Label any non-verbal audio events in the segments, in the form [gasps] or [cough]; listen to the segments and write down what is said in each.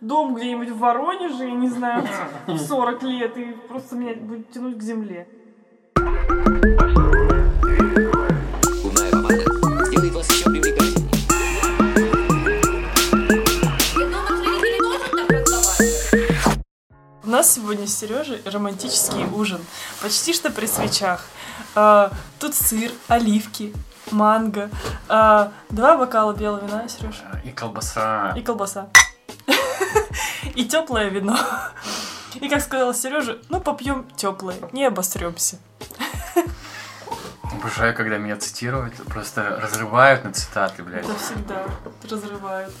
дом где-нибудь в Воронеже, я не знаю, [laughs] в 40 лет, и просто меня будет тянуть к земле. Умная помада сделает вас еще привлекательнее. У нас сегодня с Сережей романтический ужин. Почти что при свечах. А, тут сыр, оливки, манго, а, два бокала белого вина, Сереж, И колбаса. и колбаса. И теплое вино. И как сказала Сережа, ну попьем теплое, не обосремся. Обожаю, когда меня цитируют, просто разрывают на цитаты, блядь. Это всегда разрывают.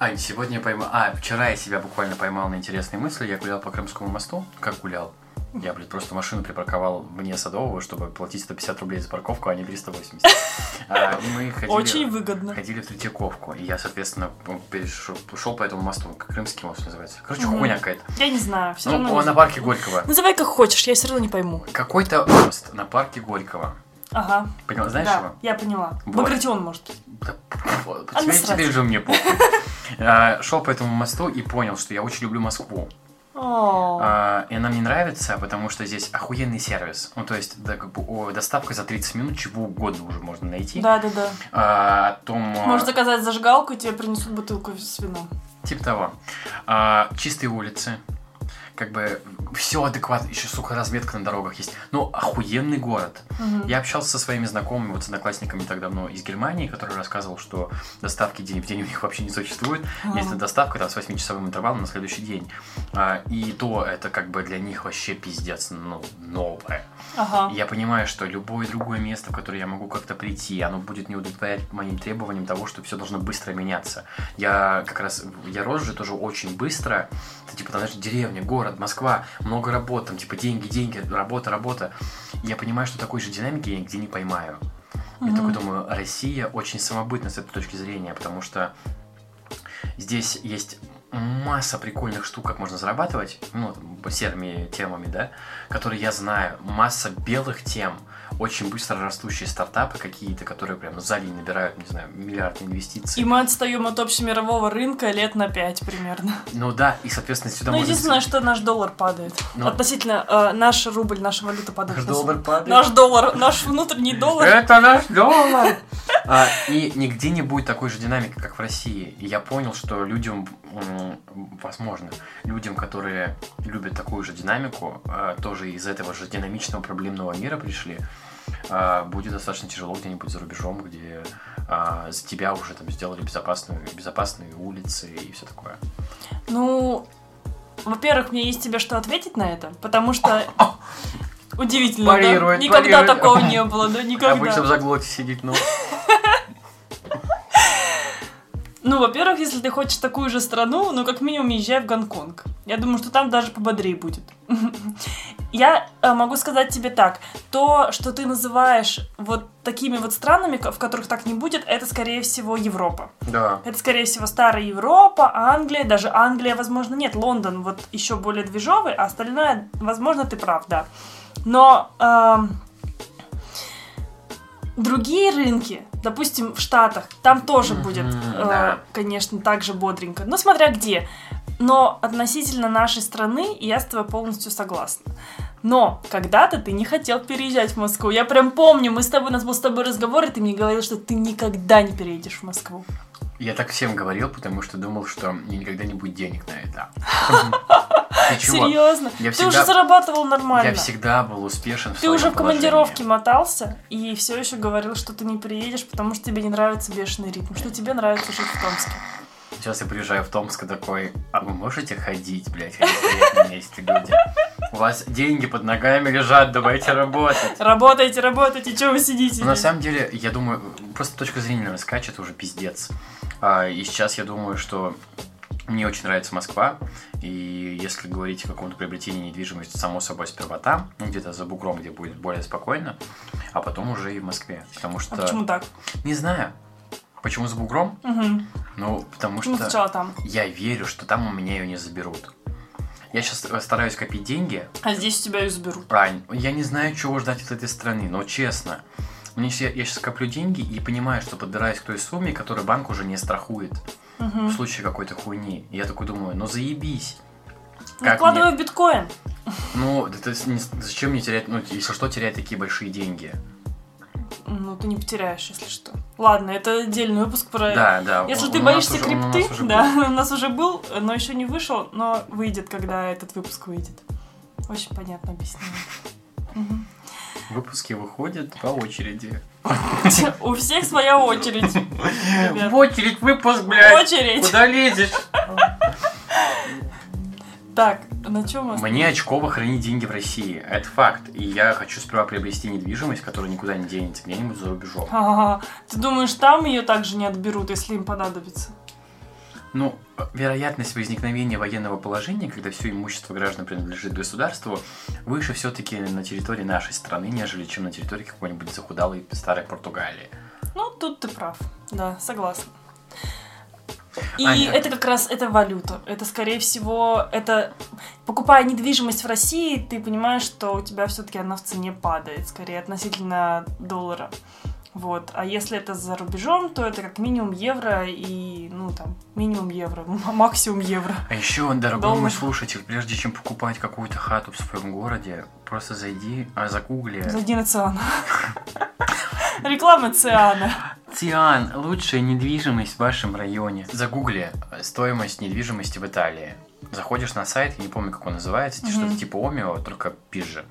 Ань, сегодня я поймал... А, вчера я себя буквально поймал на интересные мысли. Я гулял по Крымскому мосту. Как гулял? Я, блядь, просто машину припарковал вне Садового, чтобы платить 150 рублей за парковку, а не 380. [laughs] А, и мы ходили... Очень выгодно. Ходили в Третьяковку, и я, соответственно, перешел, шел по этому мосту, как Крымский мост называется. Короче, Мгм. хуйня какая-то. Я не знаю, все Ну, равно. он на парке Горького. Называй как хочешь, я все равно не пойму. Какой-то мост на парке Горького. Ага. Понял, знаешь да, его? я поняла. Вот. Багратион, может. Да, вот, А теперь, теперь же мне похуй. [laughs] А, Шел по этому мосту и понял, что я очень люблю Москву. А, И она мне нравится, потому что здесь охуенный сервис. Ну, то есть, да, как бы, о, доставка за 30 минут чего угодно уже можно найти. Да, да, да. А, о том, а, Можешь заказать зажигалку, и тебе принесут бутылку с вином. типа того. А, чистые улицы. Как бы все адекватно. Еще, сука, разметка на дорогах есть. Ну, охуенный город. Мгм. Я общался со своими знакомыми, вот с одноклассниками так давно из Германии, который рассказывал, что доставки день в день у них вообще не существует. Ага. Если доставка там с 8-часовым интервалом на следующий день. А, и то это как бы для них вообще пиздец, ну, новое. Ага. Я понимаю, что любое другое место, в которое я могу как-то прийти, оно будет не удовлетворять моим требованиям того, что все должно быстро меняться. Я как раз, я рос же тоже очень быстро. Это типа, там, знаешь, деревня, город, Москва, много работ, там, типа, деньги, деньги, работа, работа. Я понимаю, что такой же динамики я нигде не поймаю. Я Мгм. такой думаю, Россия очень самобытна с этой точки зрения, потому что здесь есть масса прикольных штук, как можно зарабатывать, ну, там, серыми темами, да, которые я знаю, масса белых тем, очень быстро растущие стартапы какие-то, которые прям за день набирают, не знаю, миллиард инвестиций. И мы отстаем от общемирового рынка лет на 5 примерно. Ну да, и, соответственно, сюда Ну, можно... единственное, что наш доллар падает. Ну. Относительно э, наш рубль, наша валюта падает. Наш доллар падает. Наш доллар, наш внутренний доллар. Это наш доллар! А, и нигде не будет такой же динамики, как в России. И я понял, что людям, возможно, людям, которые любят такую же динамику, а, тоже из этого же динамичного проблемного мира пришли, будет достаточно тяжело где-нибудь за рубежом, где а, за тебя уже там сделали безопасную, безопасные улицы и все такое. Ну, во-первых, мне есть тебе что ответить на это, потому что [laughs] удивительно, Парирует, да? Никогда парирует. такого не было, да? Никогда. Обычно в заглоте сидит, ну. [laughs] Ну, во-первых, если ты хочешь такую же страну, ну, как минимум, езжай в Гонконг. Я думаю, что там даже пободрее будет. [laughs] Я э, могу сказать тебе так. То, что ты называешь вот такими вот странами, в которых так не будет, это, скорее всего, Европа. Да. Это, скорее всего, старая Европа, Англия, даже Англия, возможно, нет, Лондон вот еще более движовый, а остальное, возможно, ты прав, да. Но эм, другие рынки, допустим, в Штатах, там тоже Мгм, будет, э, да. конечно, так же бодренько. Ну, смотря где. Но относительно нашей страны я с тобой полностью согласна. Но когда-то ты не хотел переезжать в Москву. Я прям помню, мы с тобой, у нас был с тобой разговор, и ты мне говорил, что ты никогда не переедешь в Москву. Я так всем говорил, потому что думал, что мне никогда не будет денег на это. [laughs] Ты? Серьезно? Я ты всегда- уже зарабатывал нормально. Я всегда был успешен Ты уже в командировке мотался и все еще говорил, что ты не приедешь, потому что тебе не нравится бешеный ритм, что тебе нравится жить в Томске. Сейчас я приезжаю в Томск и такой, а вы можете ходить, блядь, стоять на месте, люди? У вас деньги под ногами лежат, давайте работать. Работайте, работайте, что вы сидите? Но Ну, на самом деле, я думаю, просто точка зрения раскачет уже пиздец. А, и сейчас я думаю, что мне очень нравится Москва, и если говорить о каком-то приобретении недвижимости, само собой, сперва там, ну, где-то за бугром, где будет более спокойно, а потом уже и в Москве. Потому что... А почему так? Не знаю. Почему за бугром? Мгм. Ну, потому Почему что сначала там? я верю, что там у меня ее не заберут. Я сейчас стараюсь копить деньги. А здесь тебя заберут. Рань, я не знаю, чего ждать от этой страны, но честно. Мне щас- я сейчас коплю деньги и понимаю, что подбираюсь к той сумме, которую банк уже не страхует. Мгм. в случае какой-то хуйни. Я такой думаю, ну заебись. Ну, Как мне? в биткоин. Ну, это зачем мне терять, ну, если что, терять такие большие деньги? Ну, ты не потеряешь, если что. Ладно, это отдельный выпуск про... Да, да. Если у- ты у боишься уже- у крипты, уже да, был. [laughs] у нас уже был, но еще не вышел, но выйдет, когда этот выпуск выйдет. Очень понятно объяснила. Выпуски выходят по очереди. [laughs] У всех своя очередь. [laughs] В очередь выпуск, блядь! Очередь. Куда лезешь? Так, на чем мы? Мне очково хранить деньги в России. Это факт. И я хочу сперва приобрести недвижимость, которая никуда не денется, где-нибудь за рубежом. Ага. Ты думаешь, там ее также не отберут, если им понадобится? Ну, вероятность возникновения военного положения, когда все имущество граждан принадлежит государству, выше все-таки на территории нашей страны, нежели чем на территории какой-нибудь захудалой старой Португалии. Ну, тут ты прав. Да, согласна. И Аня. это как раз это валюта. Это, скорее всего, это покупая недвижимость в России, ты понимаешь, что у тебя все-таки она в цене падает, скорее относительно доллара. Вот. А если это за рубежом, то это как минимум евро и, ну, там, минимум евро, [laughs] максимум евро. А еще, дорогой Доллар. мой слушатель, прежде чем покупать какую-то хату в своем городе, просто зайди, а загугли. Зайди на Циан. [laughs] Реклама Циана. Циан, лучшая недвижимость в вашем районе. Загугли э, стоимость недвижимости в Италии. Заходишь на сайт, я не помню, как он называется, Мгм. что-то типа Омио, только пизже.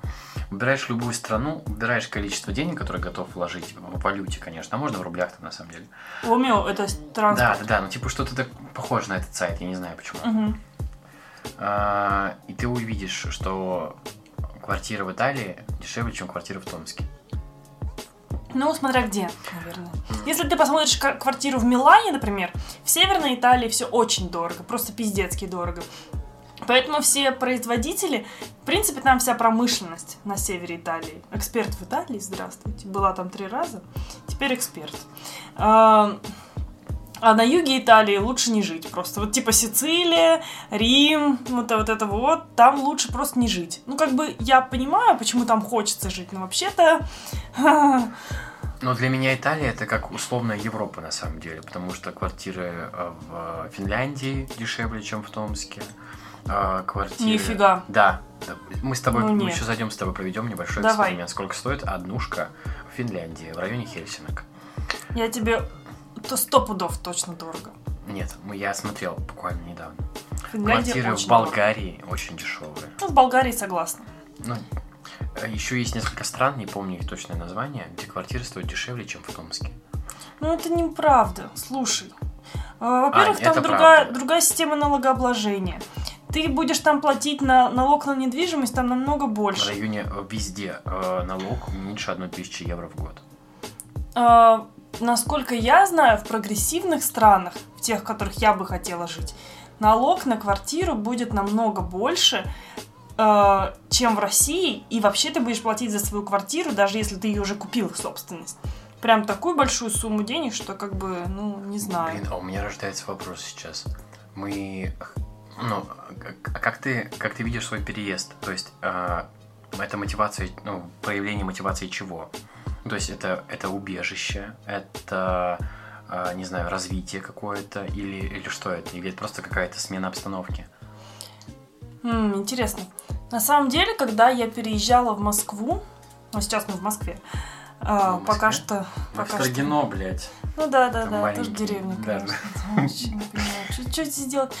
Выбираешь любую страну, выбираешь количество денег, которое готов вложить в валюте, конечно, а можно в рублях там на самом деле. Омио это Да, транспорт. да, да, ну типа что-то так похоже на этот сайт, я не знаю почему. Мгм. А, и ты увидишь, что квартира в Италии дешевле, чем квартира в Томске. Ну, смотря где, наверное. Если ты посмотришь квартиру в Милане, например, в Северной Италии все очень дорого, просто пиздецки дорого. Поэтому все производители, в принципе, там вся промышленность на севере Италии. Эксперт в Италии, здравствуйте. Была там три раза, теперь эксперт. А а на юге Италии лучше не жить просто. Вот типа Сицилия, Рим, вот, вот это вот, там лучше просто не жить. Ну, как бы я понимаю, почему там хочется жить, но вообще-то [laughs] Но для меня Италия это как условная Европа на самом деле, потому что квартиры э, в Финляндии дешевле, чем в Томске. А, Квартиры... Нифига. Да. Мы с тобой, Ну, мы еще зайдем с тобой, проведем небольшой Давай. эксперимент. Сколько стоит однушка в Финляндии, в районе Хельсинок? Я тебе то сто пудов точно дорого. Нет, мы- я смотрел буквально недавно. Финляндия Квартиры очень в Болгарии очень дешевые. дорого. Ну, в Болгарии согласна. Ну, еще есть несколько стран, не помню их точное название, где квартиры стоят дешевле, чем в Томске. Ну, это неправда. Слушай. А, Во-первых, Ань, там другая, правда. другая система налогообложения. Ты будешь там платить на налог на недвижимость там намного В больше. районе э, везде э, налог меньше 1000 евро в год. А, насколько я знаю, в прогрессивных странах, в тех, в которых я бы хотела жить, налог на квартиру будет намного больше, э, чем в России, и вообще ты будешь платить за свою квартиру, даже если ты ее уже купил в собственность. Прям такую большую сумму денег, что как бы, ну, не знаю. Блин, а у меня рождается вопрос сейчас. Мы, ну, а как ты, как ты видишь свой переезд? То есть э, это мотивация, ну, проявление мотивации чего? То есть это, это убежище, это, э, не знаю, развитие какое-то, или, или что это? Или это просто какая-то смена обстановки? М, интересно. На самом деле, когда я переезжала в Москву, ну сейчас мы в Москве, а, пока что, пока что. Строгино, блядь. Ну да, да, Там да, тоже деревня, да. конечно. Что, что здесь делать.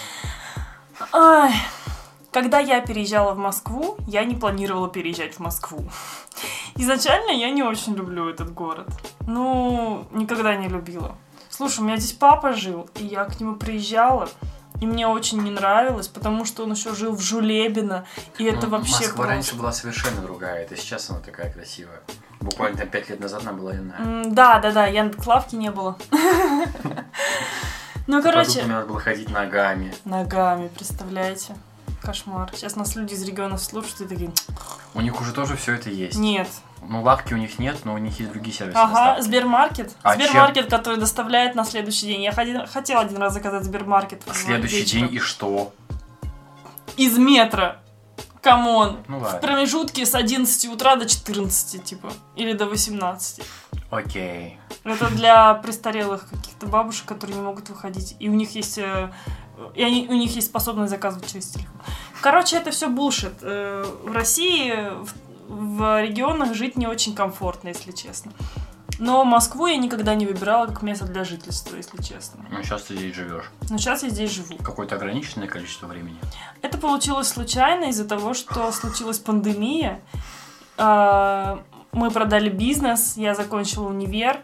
Ай. Когда я переезжала в Москву, я не планировала переезжать в Москву. Изначально я не очень люблю этот город. Ну, никогда не любила. Слушай, у меня здесь папа жил, и я к нему приезжала, и мне очень не нравилось, потому что он еще жил в Жулебино, и это Ну, вообще Москва просто... раньше была совершенно другая, это сейчас она такая красивая. Буквально там пять лет назад она была иная. Да, да, да, Яндекс.Лавки не было. [laughs] Ну, короче, надо было ходить ногами. ногами, представляете? Кошмар. Сейчас нас люди из регионов слушают и такие, У них уже тоже все это есть. нет. Ну, лавки у них нет, но у них есть другие сервисы. Ага, доставки. Сбермаркет. А Сбермаркет, который доставляет на следующий день. Я хотела один раз заказать Сбермаркет. А Следующий день и что? Из метро. Come on. Ну В промежутке с 11 утра до 14, типа. Или до 18. Окей. Это для престарелых каких-то бабушек, которые не могут выходить. И у них есть... э, И они, у них есть способность заказывать через телефон. Короче, это все bullshit. Э, В России, в, в регионах жить не очень комфортно, если честно. Но Москву я никогда не выбирала как место для жительства, если честно. Ну, сейчас ты здесь живешь. Но сейчас я здесь живу. Какое-то ограниченное количество времени. Это получилось случайно из-за того, что случилась пандемия. А, Мы продали бизнес, я закончила универ.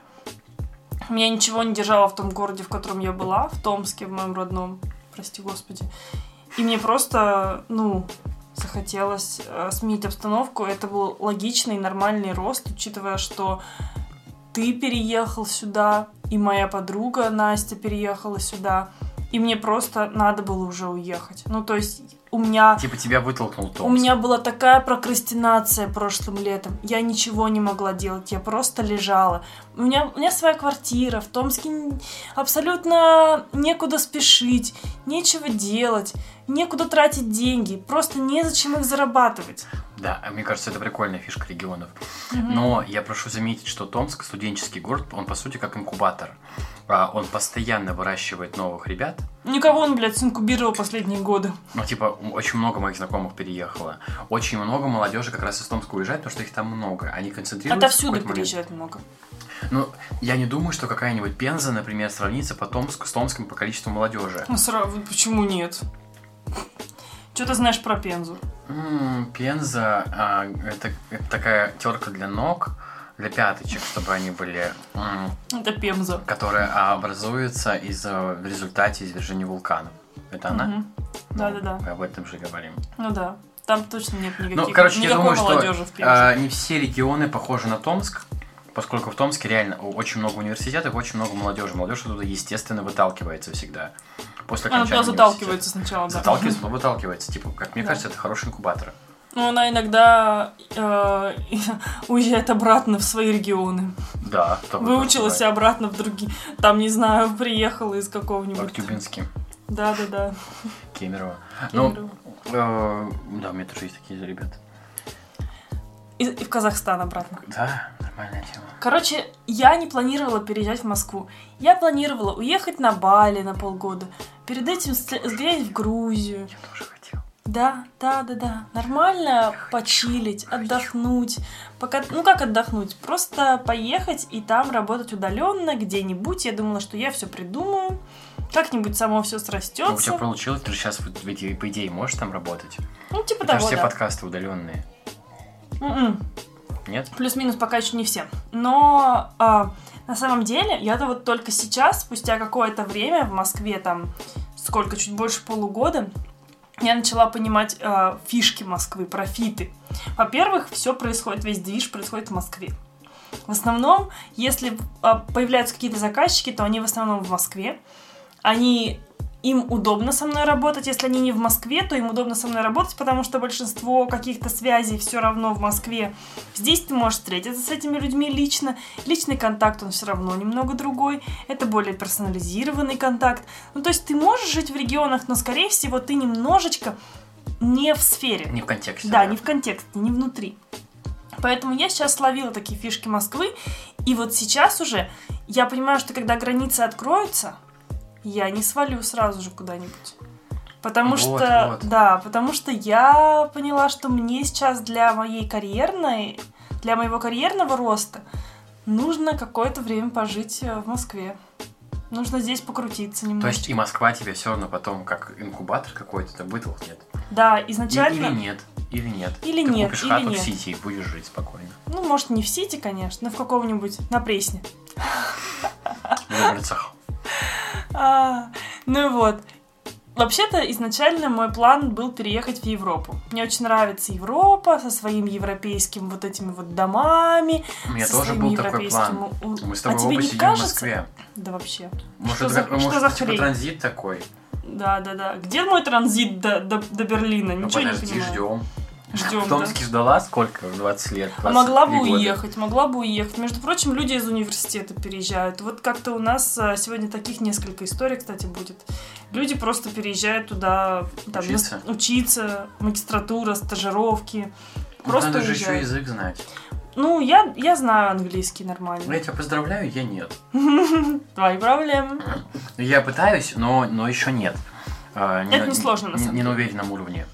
Меня ничего не держало в том городе, в котором я была, в Томске, в моем родном, прости господи. И мне просто, ну, захотелось э, сменить обстановку. Это был логичный, нормальный рост, учитывая, что ты переехал сюда, и моя подруга Настя переехала сюда. И мне просто надо было уже уехать. Ну, то есть у меня... Типа тебя вытолкнул Томск. У меня была такая прокрастинация прошлым летом. Я ничего не могла делать, я просто лежала. У меня, у меня своя квартира, в Томске абсолютно некуда спешить, нечего делать, некуда тратить деньги, просто незачем их зарабатывать. Да, мне кажется, это прикольная фишка регионов. Но я прошу заметить, что Томск, студенческий город, он по сути как инкубатор. А, Он постоянно выращивает новых ребят. Никого он, блядь, инкубировал последние годы. Ну, типа, очень много моих знакомых переехало. Очень много молодежи как раз из Томска уезжает, потому что их там много. Они концентрируются Отовсюду переезжает много. Ну, я не думаю, что какая-нибудь Пенза, например, сравнится по Томску с Томском по количеству молодежи. Ну, сразу, почему нет? Что ты знаешь про Пензу? Пенза а, это, это такая терка для ног, для пяточек, чтобы они были, м, Это Пемза. которая образуется из э, в результате извержения вулканов. Это она? Мгм. Да-да-да. Мы об этом же говорим. Ну да. Там точно нет никаких, Ну, короче, я никакой думаю, что молодежи в Пензе. а, не все регионы похожи на Томск, поскольку в Томске реально очень много университетов, очень много молодежи. Молодежь оттуда, естественно, выталкивается всегда. После Она окончания туда университета. заталкивается сначала, да. Заталкивается, но выталкивается. Типа, как мне Да. кажется, это хороший инкубатор. Но она иногда э, [laughs] уезжает обратно в свои регионы. Да. Выучилась и обратно в другие. Там, не знаю, приехала из какого-нибудь. Актюбинский, Да-да-да. Кемерово. Ну, Кемерово. э, да, у меня тоже есть такие ребята. И, и в Казахстан обратно. Да, нормальная тема. Короче, я не планировала переезжать в Москву. Я планировала уехать на Бали на полгода. Перед этим сгонять в Грузию. Я тоже хотел. Да, да, да, да. Нормально почилить, отдохнуть. Пока, ну как отдохнуть? Просто поехать и там работать удаленно где-нибудь. Я думала, что я все придумаю. Как-нибудь само все Ну, у тебя срастется. получилось, ты же сейчас, по идее, можешь там работать? Ну, типа Потому того, что все да. подкасты удаленные. М-м. Нет? Плюс-минус пока еще не все. Но а, на самом деле, я-то вот только сейчас, спустя какое-то время в Москве, там, сколько, чуть больше полугода, я начала понимать а, фишки Москвы, профиты. Во-первых, все происходит, весь движ происходит в Москве. В основном, если а, появляются какие-то заказчики, то они в основном в Москве. Они им удобно со мной работать. Если они не в Москве, то им удобно со мной работать, потому что большинство каких-то связей все равно в Москве. Здесь ты можешь встретиться с этими людьми лично. Личный контакт, он все равно немного другой. Это более персонализированный контакт. Ну, то есть ты можешь жить в регионах, но, скорее всего, ты немножечко не в сфере. Не в контексте. Да, не в контексте, не внутри. Поэтому я сейчас словила такие фишки Москвы, и вот сейчас уже я понимаю, что когда границы откроются, я не свалю сразу же куда-нибудь. Потому Вот, что, вот. да, потому что я поняла, что мне сейчас для моей карьерной, для моего карьерного роста нужно какое-то время пожить э, в Москве. Нужно здесь покрутиться То немножко. есть и Москва тебе все равно потом как инкубатор какой-то вытолкнет. Да, изначально... Или нет. Или нет. Или Ты нет, купишь или хату нет. в Сити и будешь жить спокойно. Ну, может, не в Сити, конечно, но в каком-нибудь, на Пресне. В улицах. А, ну вот. Вообще-то изначально мой план был переехать в Европу. Мне очень нравится Европа со своим европейским вот этими вот домами. У меня тоже был такой план. Мы с а тобой тебе оба не сидим в кажется? Москве. Да вообще. Может, Что это, за- как- что может, за типа транзит такой? Да, да, да. Где мой транзит до, до, до Берлина? Ну, Ничего не подожди, понимаю. ждем. Ждем, В Томске ждала сколько? 20 лет? А могла бы 23 года. уехать, могла бы уехать. Между прочим, люди из университета переезжают. Вот как-то у нас а, сегодня таких несколько историй, кстати, будет. Люди просто переезжают туда там, Учиться? на- учиться, магистратура, стажировки. Ну, Просто Надо же еще язык знать. Ну, я, я знаю английский Ну, нормально. Я тебя поздравляю, я нет. [laughs] Твои проблемы. Я пытаюсь, но, но еще нет. А, Это несложно, на самом Не деле. на уверенном уровне.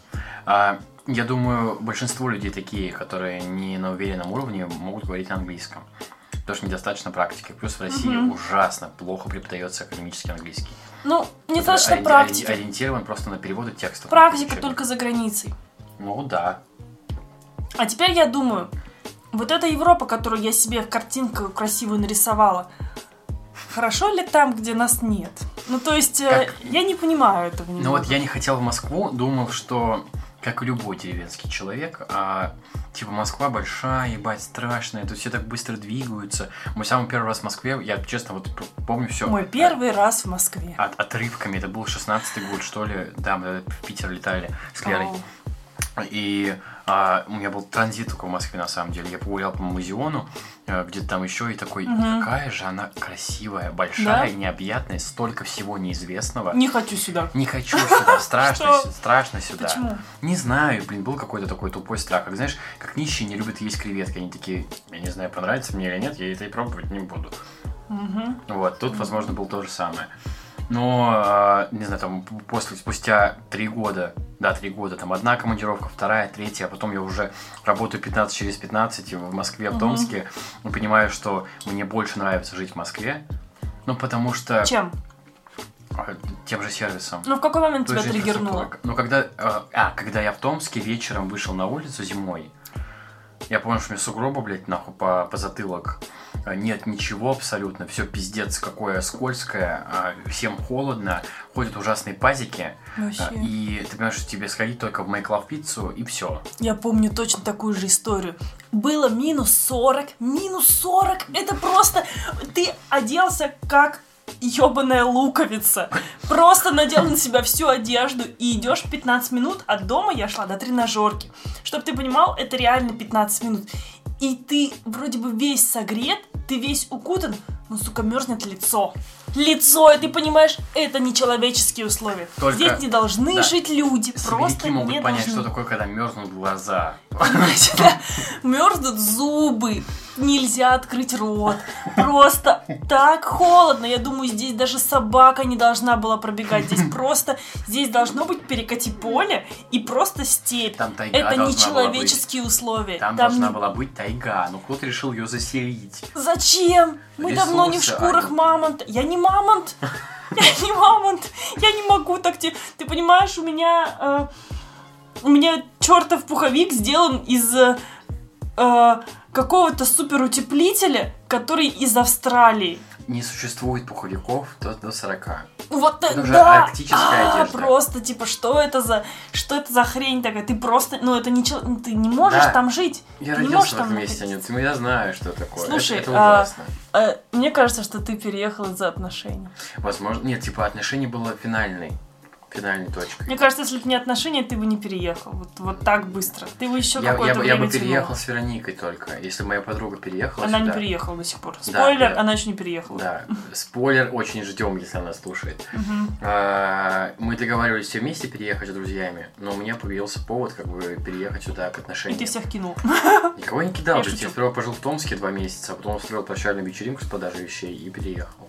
Я думаю, большинство людей такие, которые не на уверенном уровне, могут говорить на английском. Потому что недостаточно практики. Плюс в России Мгм. ужасно плохо преподается академический английский. Ну, недостаточно ориен- практики. Ориентирован просто на переводы текстов. Практика только за границей. Ну да. А теперь я думаю, вот эта Европа, которую я себе в картинку красивую нарисовала, хорошо ли там, где нас нет? Ну, то есть, э, Как? я не понимаю этого Ну вот я не хотел в Москву, думал, что как и любой деревенский человек, а, типа Москва большая, ебать, страшная, тут все так быстро двигаются. Мой самый первый раз в Москве, я честно вот помню все. Мой первый раз в Москве. От, отрывками, это был 16-й год, что ли, да, мы в Питер летали с Лерой. О, И а, у меня был транзит только в Москве, на самом деле. Я погулял по музеону, э, где-то там еще, и такой, Мгм. какая же она красивая, большая, Да? необъятная, столько всего неизвестного. Не хочу сюда. Не хочу сюда, [laughs] страшно, страшно сюда. Почему? Не знаю, блин, был какой-то такой тупой страх. Как знаешь, как нищие не любят есть креветки. Они такие, я не знаю, понравится мне или нет, я это и пробовать не буду. Мгм. Вот, тут, возможно, было то же самое. Но, а, не знаю, там, после, спустя три года, да, три года, там, одна командировка, вторая, третья, а потом я уже работаю 15 через 15 в Москве, в. Томске, и понимаю, что мне больше нравится жить в Москве, ну, потому что Чем? а, тем же сервисом. Ну, в какой момент Той тебя триггернуло? Ну, когда, э, а, когда я в Томске вечером вышел на улицу зимой, я понял, что у меня сугроба, блядь, нахуй по, по затылок. А, Нет ничего абсолютно, все пиздец какое скользкое, а, всем холодно, ходят ужасные пазики, а, Вообще. и ты понимаешь, что тебе сходить только в Love пиццу, и все. Я помню точно такую же историю. Было минус 40, минус 40. Это просто... Ты оделся как ебаная луковица. Просто надел на себя всю одежду и идешь 15 минут. От дома я шла до тренажерки. Чтоб ты понимал, это реально 15 минут. И ты вроде бы весь согрет, ты весь укутан, но, сука, мерзнет лицо. Лицо, и ты понимаешь, это нечеловеческие условия. Только- Здесь не должны да. жить люди. Просто Сибиряки могут не понять, должны. что такое, когда мерзнут глаза. Мерзнут зубы, нельзя открыть рот. Просто так холодно. Я думаю, здесь даже собака не должна была пробегать. Здесь [laughs] просто, здесь должно быть перекати поле и просто степь. Там тайга Это должна не была быть. человеческие условия. Там, Там должна не- была быть тайга, но кто-то решил ее заселить. Зачем? Мы давно не в Ресурсы, шкурах мамонта. Я не мамонт. [laughs] Я не мамонт. Я не могу так тебе... Ты понимаешь, у меня... э, у меня чертов пуховик сделан из э, э, какого-то суперутеплителя, который из Австралии. Не существует пуховиков до, до 40. Вот Это э, уже да. арктическая А, одежда. просто типа что это за что это за хрень такая? Ты просто, ну это не ну, ты не можешь Да. там жить. Я Ты не родился можешь в там этом месте, находиться. Анют, я знаю, что такое. Слушай, это, это а, ужасно. Э, мне кажется, что ты переехал из-за отношений. Возможно, нет, типа отношение было финальной, финальной точкой. Мне кажется, если бы не отношения, ты бы не переехал. Вот, вот так быстро. Ты бы еще Я, я, какое-то бы- я время бы тянул. переехал с Вероникой только, если моя подруга переехала Она сюда. не переехала до сих пор. Спойлер, да. она еще не переехала. Да, спойлер, очень ждем, если она слушает. А, Мы договаривались все вместе переехать с друзьями, но у меня появился повод как бы переехать сюда к И отношениям. ты всех кинул. [laughs] Никого не кидал, Я я сперва пожил в Томске два месяца, а потом устроил прощальную вечеринку с продажей вещей и переехал.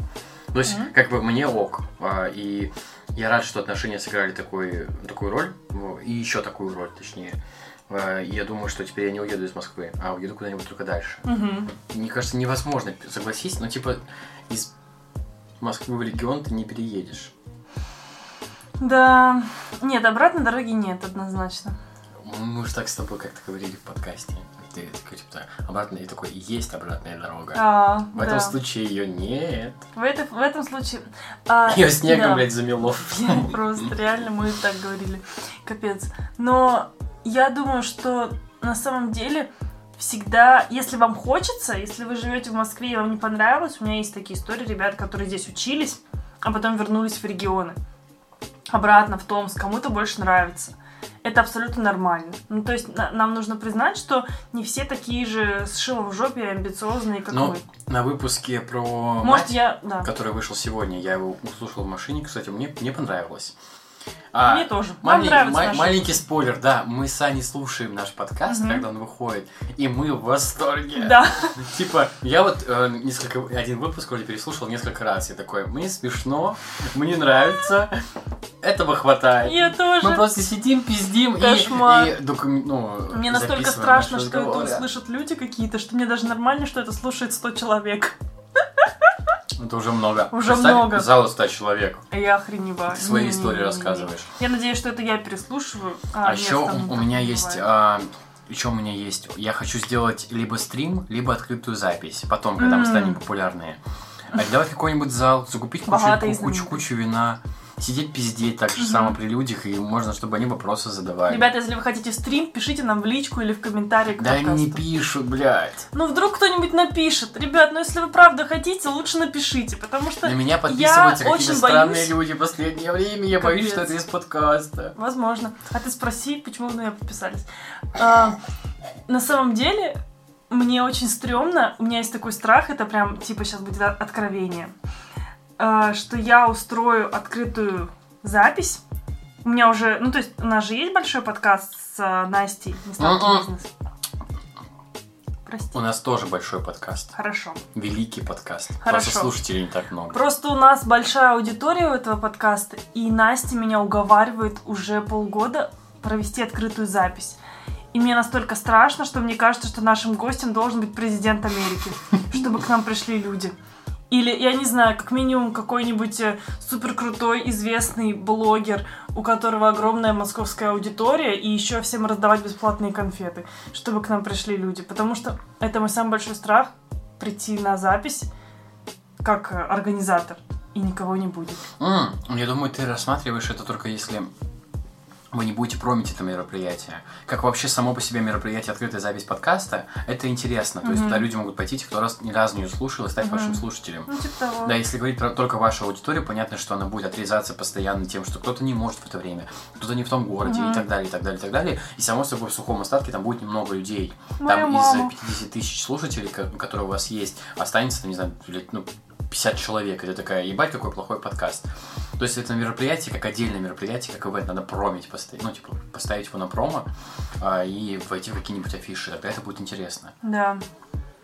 То есть, как бы мне ок. а, И я рад, что отношения сыграли такой, такую роль, и еще такую роль, точнее. Я думаю, что теперь я не уеду из Москвы, а уеду куда-нибудь только дальше. Мгм. Мне кажется, невозможно, согласись, но типа из Москвы в регион ты не переедешь. Да. Нет, обратной дороги нет, однозначно. Мы уже так с тобой как-то говорили в подкасте. Ты такой, типа, обратная, и такой, есть обратная дорога. А, В этом да. случае ее нет. В, это- в этом случае... а, [laughs] Ее снегом, да. блядь, замело. [laughs] Просто реально мы так говорили. Капец. Но я думаю, что на самом деле всегда, если вам хочется, если вы живете в Москве и вам не понравилось, у меня есть такие истории, ребят, которые здесь учились, а потом вернулись в регионы. Обратно в Томск, кому-то больше нравится. Это абсолютно нормально. Ну, то есть на- нам нужно признать, что не все такие же с шилом в жопе амбициозные, как Ну, мы. на выпуске про Может, мать, я... Да. который вышел сегодня, я его услышал в машине, кстати, мне, мне понравилось. А, Мне тоже. Нам малень- нравится наша- маленький спойлер, да, мы с Аней слушаем наш подкаст, Мгм. когда он выходит, и мы в восторге. Да. [laughs] Типа, я вот э, несколько, один выпуск вроде переслушал несколько раз, я такой, мне смешно, мне нравится, этого хватает. Я тоже. Мы просто сидим, пиздим и- Кошмар. и, докум- ну, Мне настолько страшно, что это услышат люди какие-то, что мне даже нормально, что это слушает 100 человек. Это уже много. Уже Представь, много. Зал 100 человек. Я охреневаю. Ты свои Не-не-не-не-не. истории рассказываешь. Я надеюсь, что это я переслушиваю. А, нет, еще у, у меня не есть... а, еще у меня есть... Я хочу сделать либо стрим, либо открытую запись. Потом, когда мы М. станем популярные. А сделать какой-нибудь зал, закупить кучу, кучу, кучу вина, сидеть пиздеть так же Мгм. само при людях, и можно, чтобы они вопросы задавали. Ребята, если вы хотите стрим, пишите нам в личку или в комментарии к да они не подкасту. пишут, блядь. Ну, вдруг кто-нибудь напишет. Ребят, ну если вы правда хотите, лучше напишите, потому что... На меня подписываются я какие-то странные боюсь. люди в последнее время. Я боюсь, Капец. что это из подкаста. Возможно. А ты спроси, почему вы на меня подписались. А, на самом деле, мне очень стрёмно. У меня есть такой страх, это прям, типа, сейчас будет откровение. А, что я устрою открытую запись. У меня уже, ну, то есть, у нас же есть большой подкаст с а, Настей, бизнес. Прости. У нас тоже большой подкаст. Хорошо. Великий подкаст. Хорошо. Просто слушателей не так много. Просто у нас большая аудитория у этого подкаста, и Настя меня уговаривает уже полгода провести открытую запись. И мне настолько страшно, что мне кажется, что нашим гостем должен быть президент Америки, [laughs] чтобы к нам пришли люди. Или, я не знаю, как минимум какой-нибудь супер крутой известный блогер, у которого огромная московская аудитория, и еще всем раздавать бесплатные конфеты, чтобы к нам пришли люди. Потому что это мой самый большой страх прийти на запись как э, организатор, и никого не будет. М, я думаю, ты рассматриваешь это только если вы не будете промить это мероприятие. Как вообще само по себе мероприятие открытая запись подкаста, это интересно. То есть туда люди могут пойти, кто раз ни разу не слушал, и стать Мгм. вашим слушателем. Ну, типа того. Да, если говорить про только вашу аудиторию, понятно, что она будет отрезаться постоянно тем, что кто-то не может в это время, кто-то не в том городе Мгм. и так далее, и так далее, и так далее. И само собой в сухом остатке там будет немного людей. Мою там маму. из 50 тысяч слушателей, ко- которые у вас есть, останется, там, не знаю, ну, 50 человек. И ты такая, ебать, какой плохой подкаст. То есть это мероприятие, как отдельное мероприятие, как ивент, надо промить, постоять, ну, типа, поставить его на промо а, и войти в какие-нибудь афиши. Тогда это будет интересно. Да,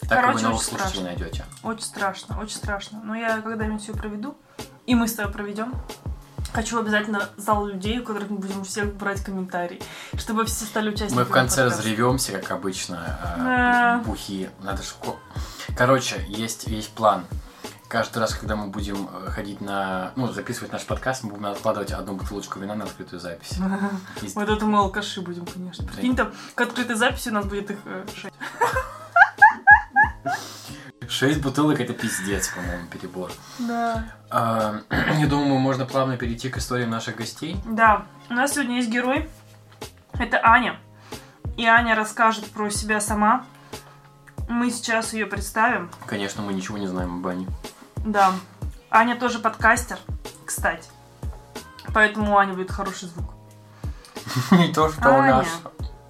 Так Короче, вы новых слушателей страшно. найдете. очень страшно, очень страшно. Но я когда-нибудь все проведу, и мы с тобой проведем. Хочу обязательно зал людей, у которых мы будем у всех брать комментарии, чтобы все стали участниками Мы в конце подкаста. разревемся, как обычно, а, Да. бухи. Надо ж... ко- Короче, есть, есть план. Каждый раз, когда мы будем э, ходить на... Ну, записывать наш подкаст, мы будем откладывать одну бутылочку вина на открытую запись. [laughs] Вот это мы алкаши будем, конечно. Прикинь, там к открытой записи у нас будет их э, шесть. [laughs] Шесть бутылок это пиздец, по-моему, перебор. Да. А, [clears throat] Я думаю, можно плавно перейти к истории наших гостей. Да, у нас сегодня есть герой. Это Аня. И Аня расскажет про себя сама. Мы сейчас ее представим. Конечно, мы ничего не знаем об Ане. Да. Аня тоже подкастер, кстати. Поэтому у Ани будет хороший звук. [laughs] Не то, что у Аня, нас.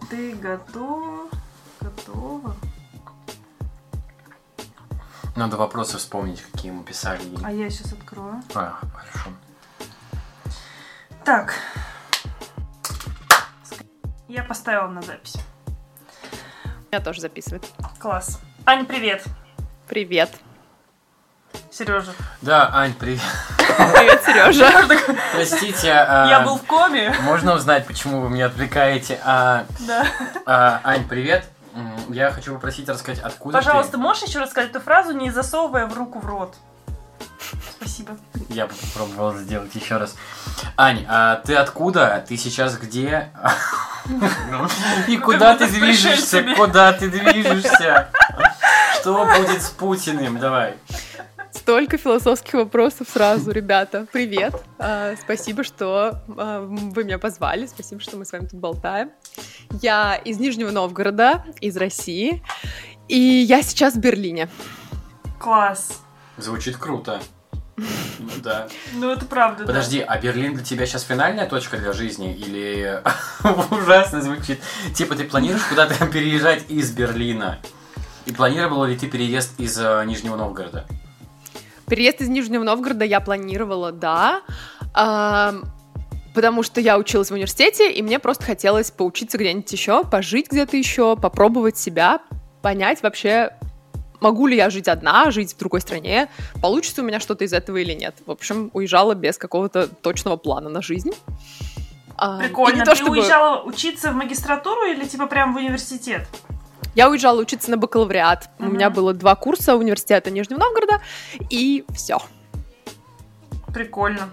ты готов? Готова? Надо вопросы вспомнить, какие мы писали ей. А я сейчас открою. А, хорошо. Так. Я поставила на запись. Меня тоже записывает. Класс. Аня, привет. Привет. Сережа. Да, Ань, привет. Привет, Сережа. [laughs] Простите, а, Я был в коме. можно узнать, почему вы меня отвлекаете? А, Да. а, Ань, привет. Я хочу попросить рассказать, откуда Пожалуйста, можешь еще рассказать эту фразу, не засовывая в руку в рот? Спасибо. Я бы попробовал сделать еще раз. Ань, а ты откуда? Ты сейчас где? И куда ты движешься? Куда ты движешься? Что будет с Путиным? Давай. Столько философских вопросов сразу, ребята. Привет. А, спасибо, что а, вы меня позвали. Спасибо, что мы с вами тут болтаем. Я из Нижнего Новгорода, из России. И я сейчас в Берлине. Класс. Звучит круто. Ну да. Ну, это правда, да. Подожди, а Берлин для тебя сейчас финальная точка для жизни? Или [laughs] ужасно звучит? Типа ты планируешь куда-то переезжать из Берлина? И планировала ли ты переезд из э, Нижнего Новгорода? Переезд из Нижнего Новгорода я планировала, да. Ам, Потому что я училась в университете, и мне просто хотелось поучиться где-нибудь еще, пожить где-то еще, попробовать себя, понять вообще, могу ли я жить одна, жить в другой стране, получится у меня что-то из этого или нет. В общем, уезжала без какого-то точного плана на жизнь. А, и Прикольно. не то, Ты чтобы- уезжала учиться в магистратуру или типа прям в университет? Я уезжала учиться на бакалавриат. У Мгм. меня было два курса университета Нижнего Новгорода, и все. Прикольно.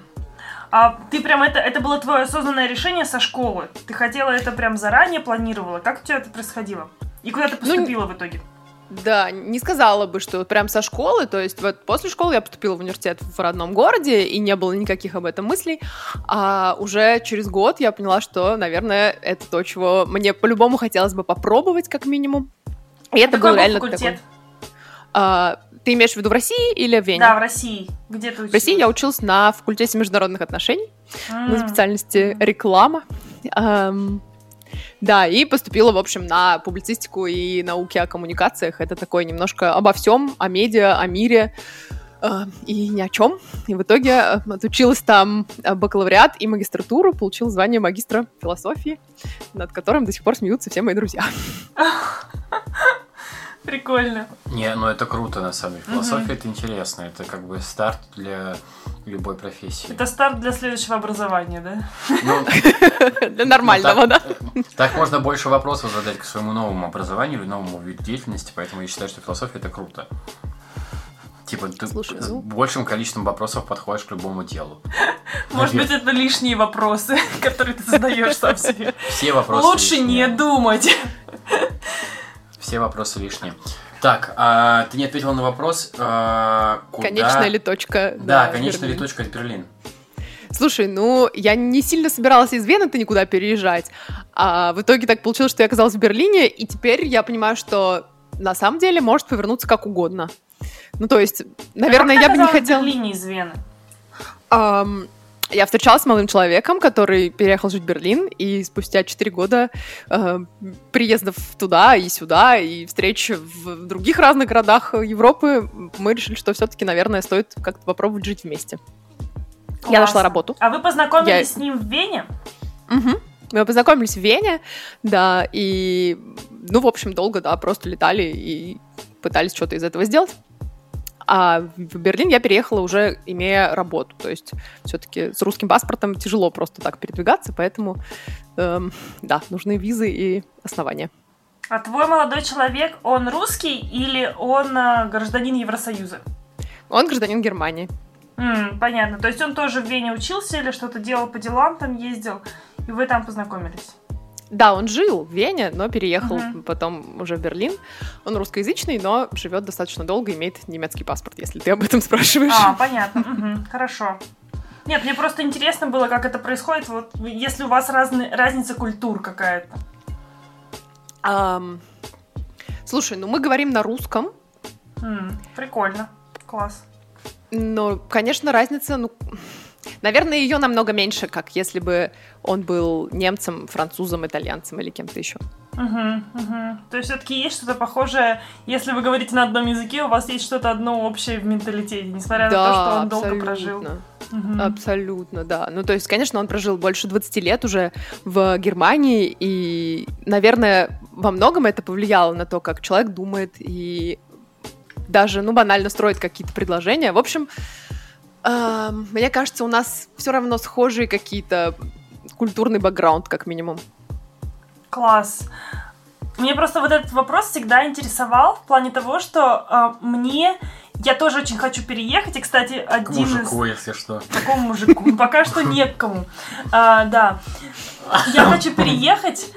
А ты прям это, это было твое осознанное решение со школы? Ты хотела это прям заранее планировала? Как у тебя это происходило? И куда ты Ну, поступила в итоге? Да, не сказала бы, что прям со школы, то есть вот после школы я поступила в университет в родном городе, и не было никаких об этом мыслей, а уже через год я поняла, что, наверное, это то, чего мне по-любому хотелось бы попробовать, как минимум. И это Какой был реально факультет? такой... А, ты имеешь в виду в России или в Вене? Да, в России. Где ты училась? В России я училась на факультете международных отношений, на М. специальности реклама. Ам, да, и поступила, в общем, на публицистику и науки о коммуникациях. Это такое немножко обо всем, о медиа, о мире э, и ни о чем. И в итоге э, отучилась там э, бакалавриат и магистратуру, получила звание магистра философии, над которым до сих пор смеются все мои друзья. [laughs] Прикольно. Не, ну это круто, на самом деле. Философия это интересно. Это как бы старт для любой профессии. Это старт для следующего образования, да? Ну, [laughs] Для нормального, ну, да? так, э, Так можно больше вопросов задать к своему новому образованию или новому виду деятельности, поэтому я считаю, что философия это круто. Типа, ты Слушай, с ну- большим количеством вопросов подходишь к любому делу. [laughs] Может быть, это лишние вопросы, [laughs] которые ты задаешь сам себе. Все вопросы Лучше лишние. не думать. Все вопросы лишние. Так, а, ты не ответила на вопрос, а, куда... Конечная ли точка? Да, конечная ли Берлин. точка это Берлин. Слушай, ну, я не сильно собиралась из Вены-то никуда переезжать, а в итоге так получилось, что я оказалась в Берлине, и теперь я понимаю, что на самом деле может повернуться как угодно. Ну, то есть, наверное, А я бы не хотела... Берлине из Вены? Ам, я встречалась с молодым человеком, который переехал жить в Берлин, и спустя 4 года э, приездов туда и сюда, и встреч в других разных городах Европы, мы решили, что все-таки, наверное, стоит как-то попробовать жить вместе. Я нашла работу. А вы познакомились Я- с ним в Вене? Мгм. Мы познакомились в Вене, да, и, ну, в общем, долго, да, просто летали и пытались что-то из этого сделать. А в Берлин я переехала уже имея работу, то есть все-таки с русским паспортом тяжело просто так передвигаться, поэтому, эм, да, нужны визы и основания. А твой молодой человек, он русский или он а, гражданин Евросоюза? Он гражданин Германии. М, понятно. То есть он тоже в Вене учился или что-то делал по делам, там ездил, и вы там познакомились? Да, он жил в Вене, но переехал Мгм. потом уже в Берлин. Он русскоязычный, но живет достаточно долго, имеет немецкий паспорт, если ты об этом спрашиваешь. А, понятно. Мгм, Хорошо. Нет, мне просто интересно было, как это происходит, вот если у вас разный, разница культур какая-то. Ам, Слушай, ну мы говорим на русском, М, Прикольно. Класс. но, конечно, разница, ну, наверное, ее намного меньше, как если бы он был немцем, французом, итальянцем или кем-то еще. Мгм, мгм. То есть все-таки есть что-то похожее, если вы говорите на одном языке, у вас есть что-то одно общее в менталитете, несмотря на то, что он долго прожил. абсолютно. Мгм. Абсолютно, да. Ну, то есть, конечно, он прожил больше 20 лет уже в Германии, и, наверное, во многом это повлияло на то, как человек думает и даже, ну, банально строит какие-то предложения. В общем, мне кажется, у нас все равно схожие какие-то культурный бэкграунд, как минимум. Класс. Мне просто вот этот вопрос всегда интересовал в плане того, что а, мне я тоже очень хочу переехать. И, кстати, К один из мужику, если что. Какому мужику? [laughs] Пока что не к кому. А, да. Я хочу переехать,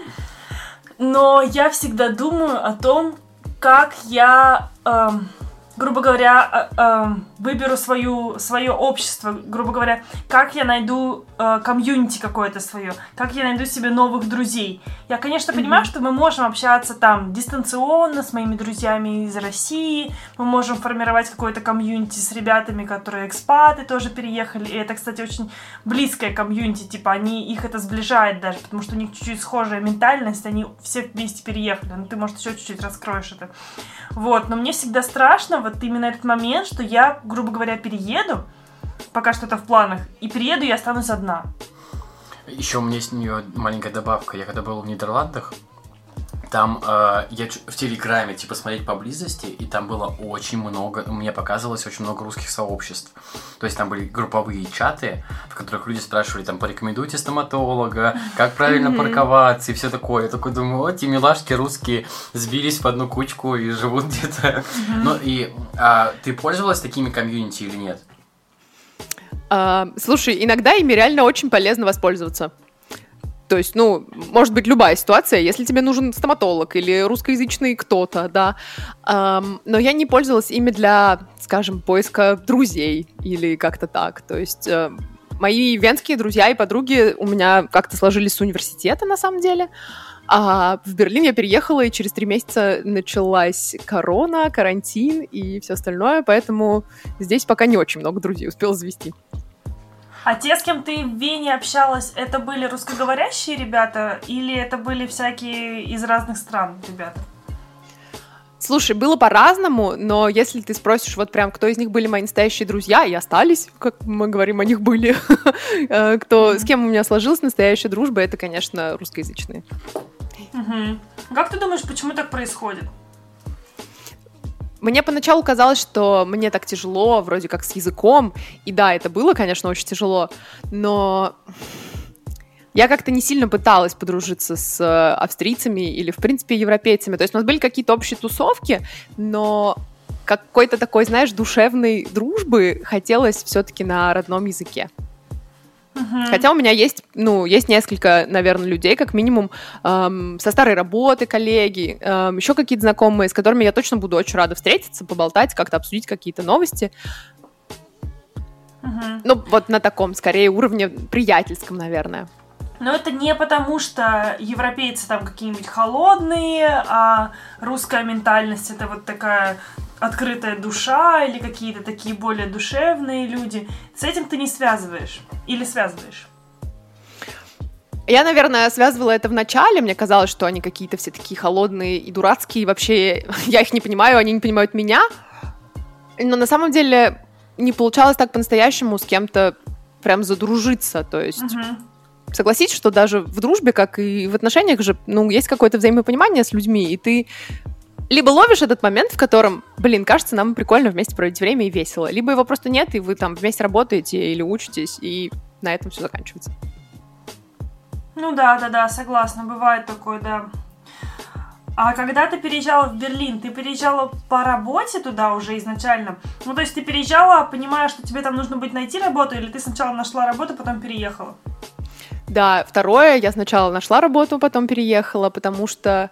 но я всегда думаю о том, как я, грубо говоря, э, эм, выберу свою, свое общество, грубо говоря, как я найду э, комьюнити какое-то свое, как я найду себе новых друзей. Я, конечно, mm-hmm. понимаю, что мы можем общаться там дистанционно с моими друзьями из России, мы можем формировать какое-то комьюнити с ребятами, которые экспаты тоже переехали, и это, кстати, очень близкое комьюнити, типа они, их это сближает даже, потому что у них чуть-чуть схожая ментальность, они все вместе переехали, ну ты, может, еще чуть-чуть раскроешь это. Вот, но мне всегда страшно вот именно этот момент, что я грубо говоря, перееду, пока что-то в планах, и перееду и останусь одна. Еще у меня есть нее маленькая добавка. Я когда был в Нидерландах, там э, я в Телеграме, типа, смотреть поблизости, и там было очень много, мне показывалось очень много русских сообществ. То есть там были групповые чаты, в которых люди спрашивали, там, порекомендуйте стоматолога, как правильно парковаться и все такое. Я такой думаю, вот эти милашки русские сбились в одну кучку и живут где-то. Ну и а, ты пользовалась такими комьюнити или нет? А, слушай, иногда ими реально очень полезно воспользоваться. То есть, ну, может быть любая ситуация, если тебе нужен стоматолог или русскоязычный кто-то, да. Эм, но я не пользовалась ими для, скажем, поиска друзей или как-то так. То есть э, мои венские друзья и подруги у меня как-то сложились с университета на самом деле. А в Берлин я переехала, и через три месяца началась корона, карантин и все остальное, поэтому здесь пока не очень много друзей успела завести. А те, с кем ты в Вене общалась, это были русскоговорящие ребята или это были всякие из разных стран ребята? Слушай, было по-разному, но если ты спросишь, вот прям, кто из них были мои настоящие друзья, и остались, как мы говорим, о них были, [laughs] э, кто, с кем у меня сложилась настоящая дружба, это, конечно, русскоязычные. Как ты думаешь, почему так происходит? Мне поначалу казалось, что мне так тяжело, вроде как с языком. И да, это было, конечно, очень тяжело, но я как-то не сильно пыталась подружиться с э, австрийцами или, в принципе, европейцами. То есть у нас были какие-то общие тусовки, но какой-то такой, знаешь, душевной дружбы хотелось все-таки на родном языке. Uh-huh. Хотя у меня есть, ну, есть несколько, наверное, людей, как минимум, эм, со старой работы, коллеги, эм, еще какие-то знакомые, с которыми я точно буду очень рада встретиться, поболтать, как-то обсудить какие-то новости. Uh-huh. Ну, вот на таком, скорее, уровне приятельском, наверное. Но это не потому, что европейцы там какие-нибудь холодные, а русская ментальность это вот такая открытая душа или какие-то такие более душевные люди. С этим ты не связываешь или связываешь? Я, наверное, связывала это в начале. Мне казалось, что они какие-то все такие холодные и дурацкие. Вообще, [laughs] я их не понимаю, они не понимают меня. Но на самом деле не получалось так по-настоящему с кем-то прям задружиться. То есть... Uh-huh согласитесь, что даже в дружбе, как и в отношениях же, ну, есть какое-то взаимопонимание с людьми, и ты либо ловишь этот момент, в котором, блин, кажется, нам прикольно вместе проводить время и весело, либо его просто нет, и вы там вместе работаете или учитесь, и на этом все заканчивается. Ну да, да, да, согласна, бывает такое, да. А когда ты переезжала в Берлин, ты переезжала по работе туда уже изначально? Ну, то есть ты переезжала, понимая, что тебе там нужно будет найти работу, или ты сначала нашла работу, потом переехала? Да, второе, я сначала нашла работу, потом переехала, потому что,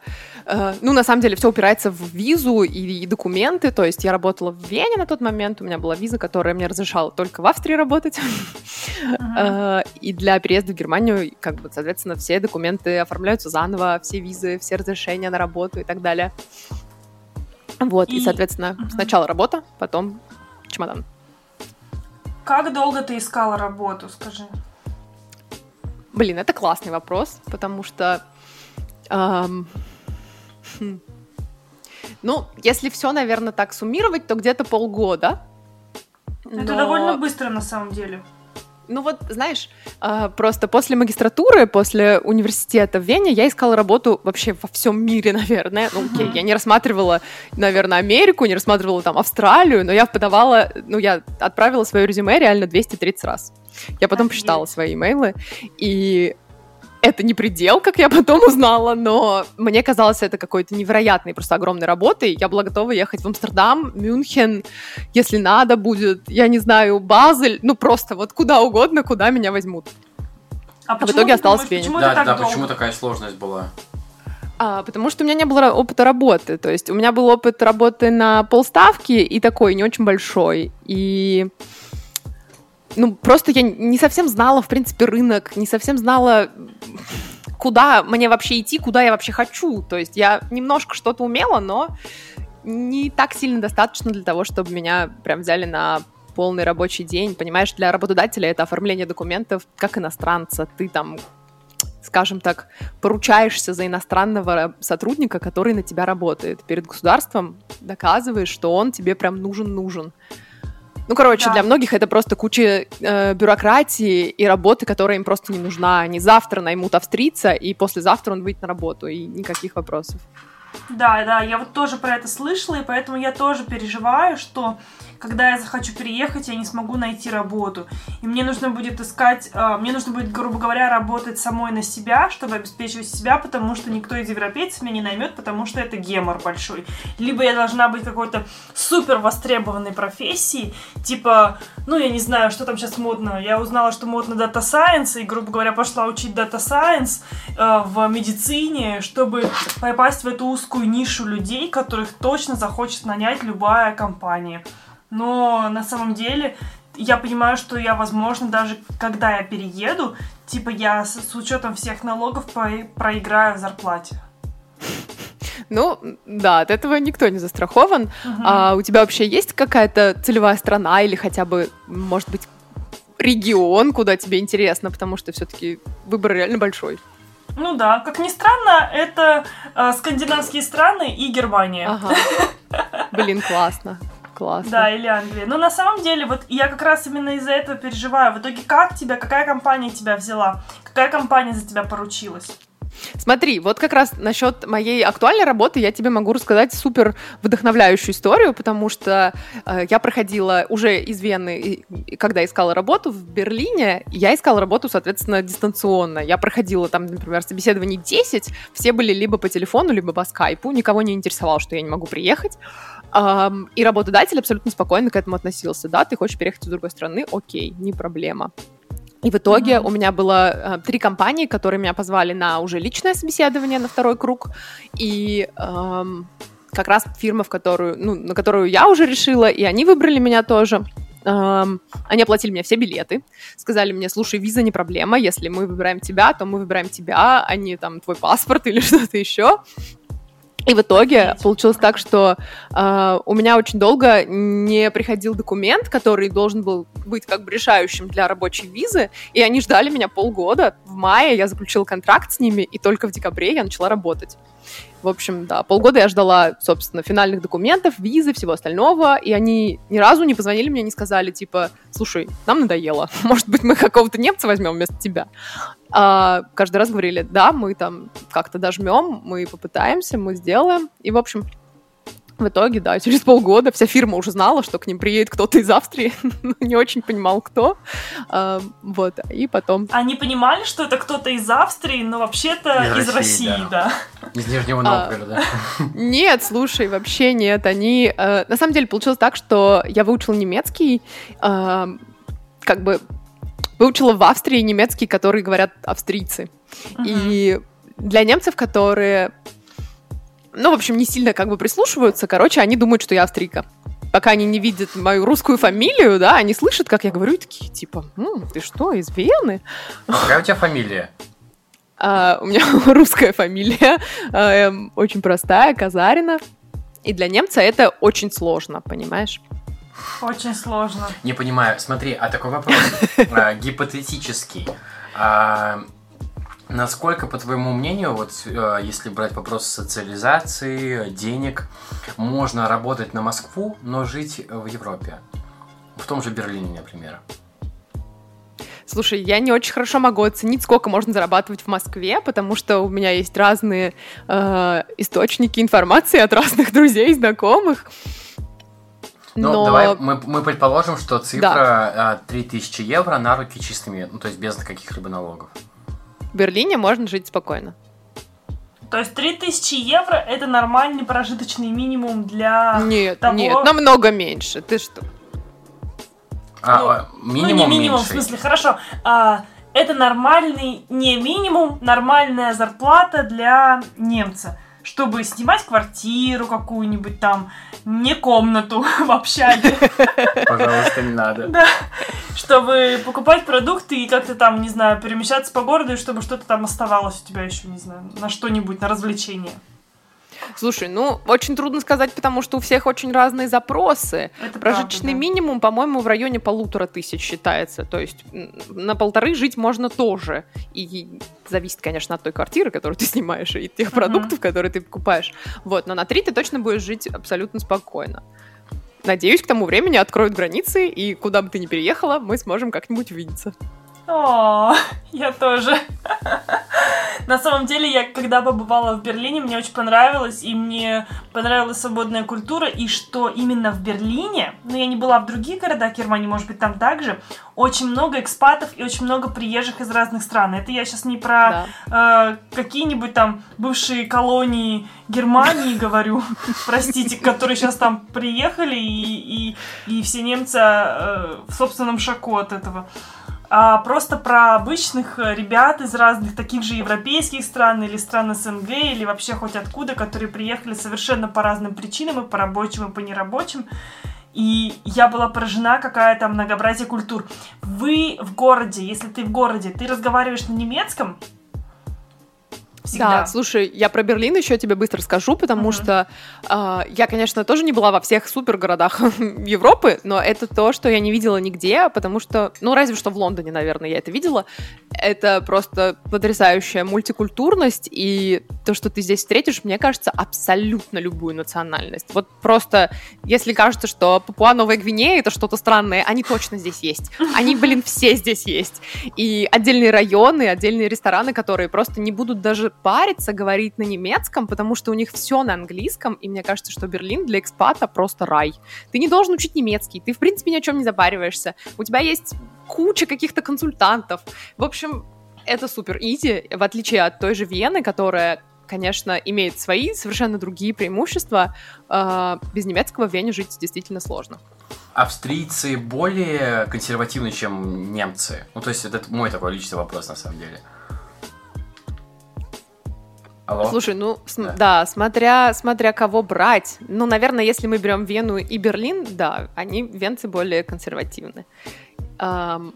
ну, на самом деле, все упирается в визу и, и документы. То есть я работала в Вене на тот момент, у меня была виза, которая мне разрешала только в Австрии работать. Uh-huh. и для переезда в Германию, как бы, соответственно, все документы оформляются заново, все визы, все разрешения на работу и так далее. Вот, и, и соответственно, сначала работа, потом чемодан. Как долго ты искала работу, скажи? Блин, это классный вопрос, потому что... Эм, хм, ну, если все, наверное, так суммировать, то где-то полгода. Это довольно быстро на самом деле. Ну вот, знаешь, а, просто после магистратуры, после университета в Вене я искала работу вообще во всем мире, [laughs] наверное. Ну, окей, я не рассматривала, наверное, Америку, не рассматривала там Австралию, но я подавала, ну, я отправила свое резюме реально 230 раз. Я потом Офигеть. посчитала свои имейлы, и это не предел, как я потом узнала, но мне казалось это какой-то невероятной, просто огромной работой. Я была готова ехать в Амстердам, Мюнхен, если надо будет, я не знаю, Базель, ну просто вот куда угодно, куда меня возьмут. А, а в итоге осталась в Вене. Да, да, долго? почему такая сложность была? А, потому что у меня не было опыта работы. То есть у меня был опыт работы на полставки и такой, не очень большой. И ну, просто я не совсем знала, в принципе, рынок, не совсем знала, куда мне вообще идти, куда я вообще хочу. То есть я немножко что-то умела, но не так сильно достаточно для того, чтобы меня прям взяли на полный рабочий день. Понимаешь, для работодателя это оформление документов как иностранца. Ты там скажем так, поручаешься за иностранного сотрудника, который на тебя работает. Перед государством доказываешь, что он тебе прям нужен-нужен. Ну, короче, Да. для многих это просто куча э, бюрократии и работы, которая им просто не нужна. Они завтра наймут австрийца, и послезавтра он выйдет на работу, и никаких вопросов. Да, да, я вот тоже про это слышала, и поэтому я тоже переживаю, что когда я захочу переехать, я не смогу найти работу. И мне нужно будет искать, э, мне нужно будет, грубо говоря, работать самой на себя, чтобы обеспечивать себя, потому что никто из европейцев меня не наймет, потому что это гемор большой. Либо я должна быть какой-то супер востребованной профессией, типа, ну, я не знаю, что там сейчас модно. Я узнала, что модно Data Science, и, грубо говоря, пошла учить Data Science э, в медицине, чтобы попасть в эту узкую нишу людей, которых точно захочет нанять любая компания. Но на самом деле я понимаю, что я, возможно, даже когда я перееду, типа я с, с учетом всех налогов про- проиграю в зарплате. Ну, да, от этого никто не застрахован. Мгм. А у тебя вообще есть какая-то целевая страна или хотя бы, может быть, регион, куда тебе интересно, потому что все-таки выбор реально большой. Ну да, как ни странно, это э, скандинавские страны и Германия. Ага. Блин, классно. Классно. Да, или Англия. Но на самом деле, вот я как раз именно из-за этого переживаю. В итоге, как тебя, какая компания тебя взяла? Какая компания за тебя поручилась? Смотри, вот как раз насчет моей актуальной работы я тебе могу рассказать супер вдохновляющую историю, потому что э, я проходила уже из Вены, и- и когда искала работу в Берлине, я искала работу, соответственно, дистанционно. Я проходила там, например, собеседований 10, все были либо по телефону, либо по скайпу, никого не интересовало, что я не могу приехать. И работодатель абсолютно спокойно к этому относился. Да, ты хочешь переехать из другой страны, окей, не проблема. И в итоге Мгм. у меня было э, три компании, которые меня позвали на уже личное собеседование, на второй круг. И эм, как раз фирма, в которую, ну, на которую я уже решила, и они выбрали меня тоже. Эм, они оплатили мне все билеты, сказали мне, слушай, виза не проблема, если мы выбираем тебя, то мы выбираем тебя, а не там твой паспорт или [laughs] что-то еще. И в итоге получилось так, что э, у меня очень долго не приходил документ, который должен был быть как бы решающим для рабочей визы, и они ждали меня полгода. В мае я заключила контракт с ними, и только в декабре я начала работать. В общем, да, полгода я ждала, собственно, финальных документов, визы, всего остального, и они ни разу не позвонили мне, не сказали, типа, слушай, нам надоело, [laughs] может быть, мы какого-то немца возьмем вместо тебя. А каждый раз говорили, да, мы там как-то дожмем, мы попытаемся, мы сделаем. И, в общем, в итоге, да, через полгода вся фирма уже знала, что к ним приедет кто-то из Австрии, [laughs] но не очень понимал, кто. А, вот, и потом... Они понимали, что это кто-то из Австрии, но вообще-то Из из, России, России, да. да. Из Нижнего А. Новгорода. Нет, слушай, вообще нет. Они... э, на самом деле получилось так, что я выучила немецкий, э, как бы выучила в Австрии немецкий, который говорят австрийцы. Мгм. И для немцев, которые, ну, в общем, не сильно как бы прислушиваются, короче, они думают, что я австрийка. Пока они не видят мою русскую фамилию, да, они слышат, как я говорю, и такие, типа, «М, ты что, из Вены? Какая у тебя фамилия? А, у меня [laughs] русская фамилия, а, эм, очень простая, Казарина. И для немца это очень сложно, понимаешь? Очень сложно. Не понимаю. Смотри, а такой вопрос [laughs] а, гипотетический. А, Насколько, по твоему мнению, вот э, если брать вопрос социализации, денег, можно работать на Москву, но жить в Европе? В том же Берлине, например. Слушай, я не очень хорошо могу оценить, сколько можно зарабатывать в Москве, потому что у меня есть разные э, источники информации от [laughs] разных друзей, знакомых. Ну, Но давай мы, мы предположим, что цифра а, 3000 евро на руки чистыми, ну, то есть без каких-либо налогов. в Берлине можно жить спокойно. То есть 3000 евро это нормальный прожиточный минимум для нет, того- нет, намного меньше. Ты что? А, Ну, а, ну, минимум не минимум, меньше. в смысле, хорошо. А, это нормальный, не минимум, нормальная зарплата для немца. Чтобы снимать квартиру какую-нибудь там, не комнату [laughs] в общаге. Пожалуйста, не надо. Да. Чтобы покупать продукты и как-то там, не знаю, перемещаться по городу, и чтобы что-то там оставалось у тебя еще, не знаю, на что-нибудь, на развлечение. Слушай, ну, очень трудно сказать, потому что у всех очень разные запросы. Это Прожиточный правда, да. минимум, по-моему, в районе полутора тысяч считается. То есть на полторы жить можно тоже. И зависит, конечно, от той квартиры, которую ты снимаешь, и тех Мгм. продуктов, которые ты покупаешь. Вот, но на три ты точно будешь жить абсолютно спокойно. Надеюсь, к тому времени откроют границы, и куда бы ты ни переехала, мы сможем как-нибудь увидеться. О, [laughs] я тоже. [laughs] На самом деле, я когда побывала в Берлине, мне очень понравилось, и мне понравилась свободная культура, и что именно в Берлине, ну, я не была в других городах Германии, может быть, там также, очень много экспатов и очень много приезжих из разных стран. Это я сейчас не про Да. э, какие-нибудь там бывшие колонии Германии говорю, [laughs] простите, которые сейчас там приехали, и, и, и все немцы э, в собственном шоку от этого. А просто про обычных э, ребят из разных таких же европейских стран или стран СНГ, или вообще хоть откуда, которые приехали совершенно по разным причинам, и по рабочим, и по нерабочим. И я была поражена, какая там многообразие культур. Вы в городе, если ты в городе, ты разговариваешь на немецком, Всегда. Да, слушай, я про Берлин еще тебе быстро скажу, потому Мгм. что а, я, конечно, тоже не была во всех супергородах [laughs] Европы, но это то, что я не видела нигде, потому что, ну, разве что в Лондоне, наверное, я это видела. Это просто потрясающая мультикультурность, и то, что ты здесь встретишь, мне кажется, абсолютно любую национальность. Вот просто, если кажется, что Папуа Новая Гвинея это что-то странное, они точно здесь есть. Они, блин, все здесь есть. И отдельные районы, отдельные рестораны, которые просто не будут даже париться говорить на немецком, потому что у них все на английском, и мне кажется, что Берлин для экспата просто рай. Ты не должен учить немецкий, ты, в принципе, ни о чем не запариваешься. У тебя есть куча каких-то консультантов. В общем, это супер изи, в отличие от той же Вены, которая конечно, имеет свои совершенно другие преимущества. Э, Без немецкого в Вене жить действительно сложно. Австрийцы более консервативны, чем немцы. Ну, то есть, это мой такой личный вопрос, на самом деле. Алло? Слушай, ну см- Да. да, смотря, смотря кого брать. Ну, наверное, если мы берем Вену и Берлин, да, они, венцы, более консервативны. Ам,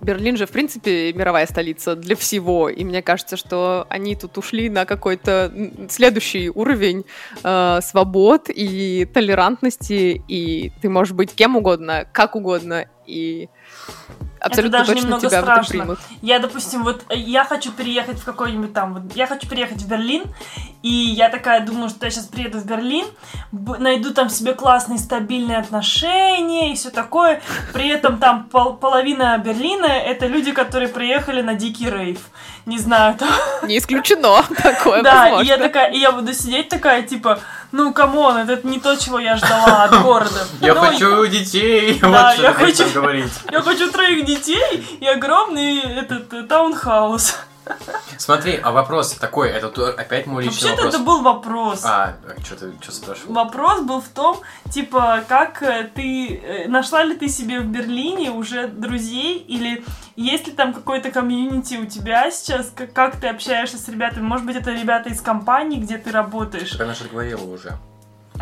Берлин же, в принципе, мировая столица для всего, и мне кажется, что они тут ушли на какой-то следующий уровень э, свобод и толерантности, и ты можешь быть кем угодно, как угодно, и абсолютно даже точно немного тебя страшно. примут. Я, допустим, вот э, я хочу переехать в какой-нибудь там, вот я хочу переехать в Берлин, и я такая думаю, что я сейчас приеду в Берлин, найду там себе классные стабильные отношения и все такое. При этом там пол- половина Берлина это люди, которые приехали на дикий рейв. Не знаю, там. Не исключено [laughs] такое, Да, и я такая, и я буду сидеть такая, типа, ну, come on, это не то, чего я ждала от [laughs] города. Я Ну, хочу детей! [laughs] Да, вот что я хочу- говорить. [laughs] Я хочу троих детей и огромный этот э, таунхаус. Смотри, а вопрос такой, это то- опять мой личный Вообще-то вопрос. это был вопрос. А, что ты что спрашивал? Вопрос был в том, типа, как э, ты э, нашла ли ты себе в Берлине уже друзей или есть ли там какой-то комьюнити у тебя сейчас, как, как ты общаешься с ребятами? Может быть, это ребята из компании, где ты работаешь? Она же говорила уже,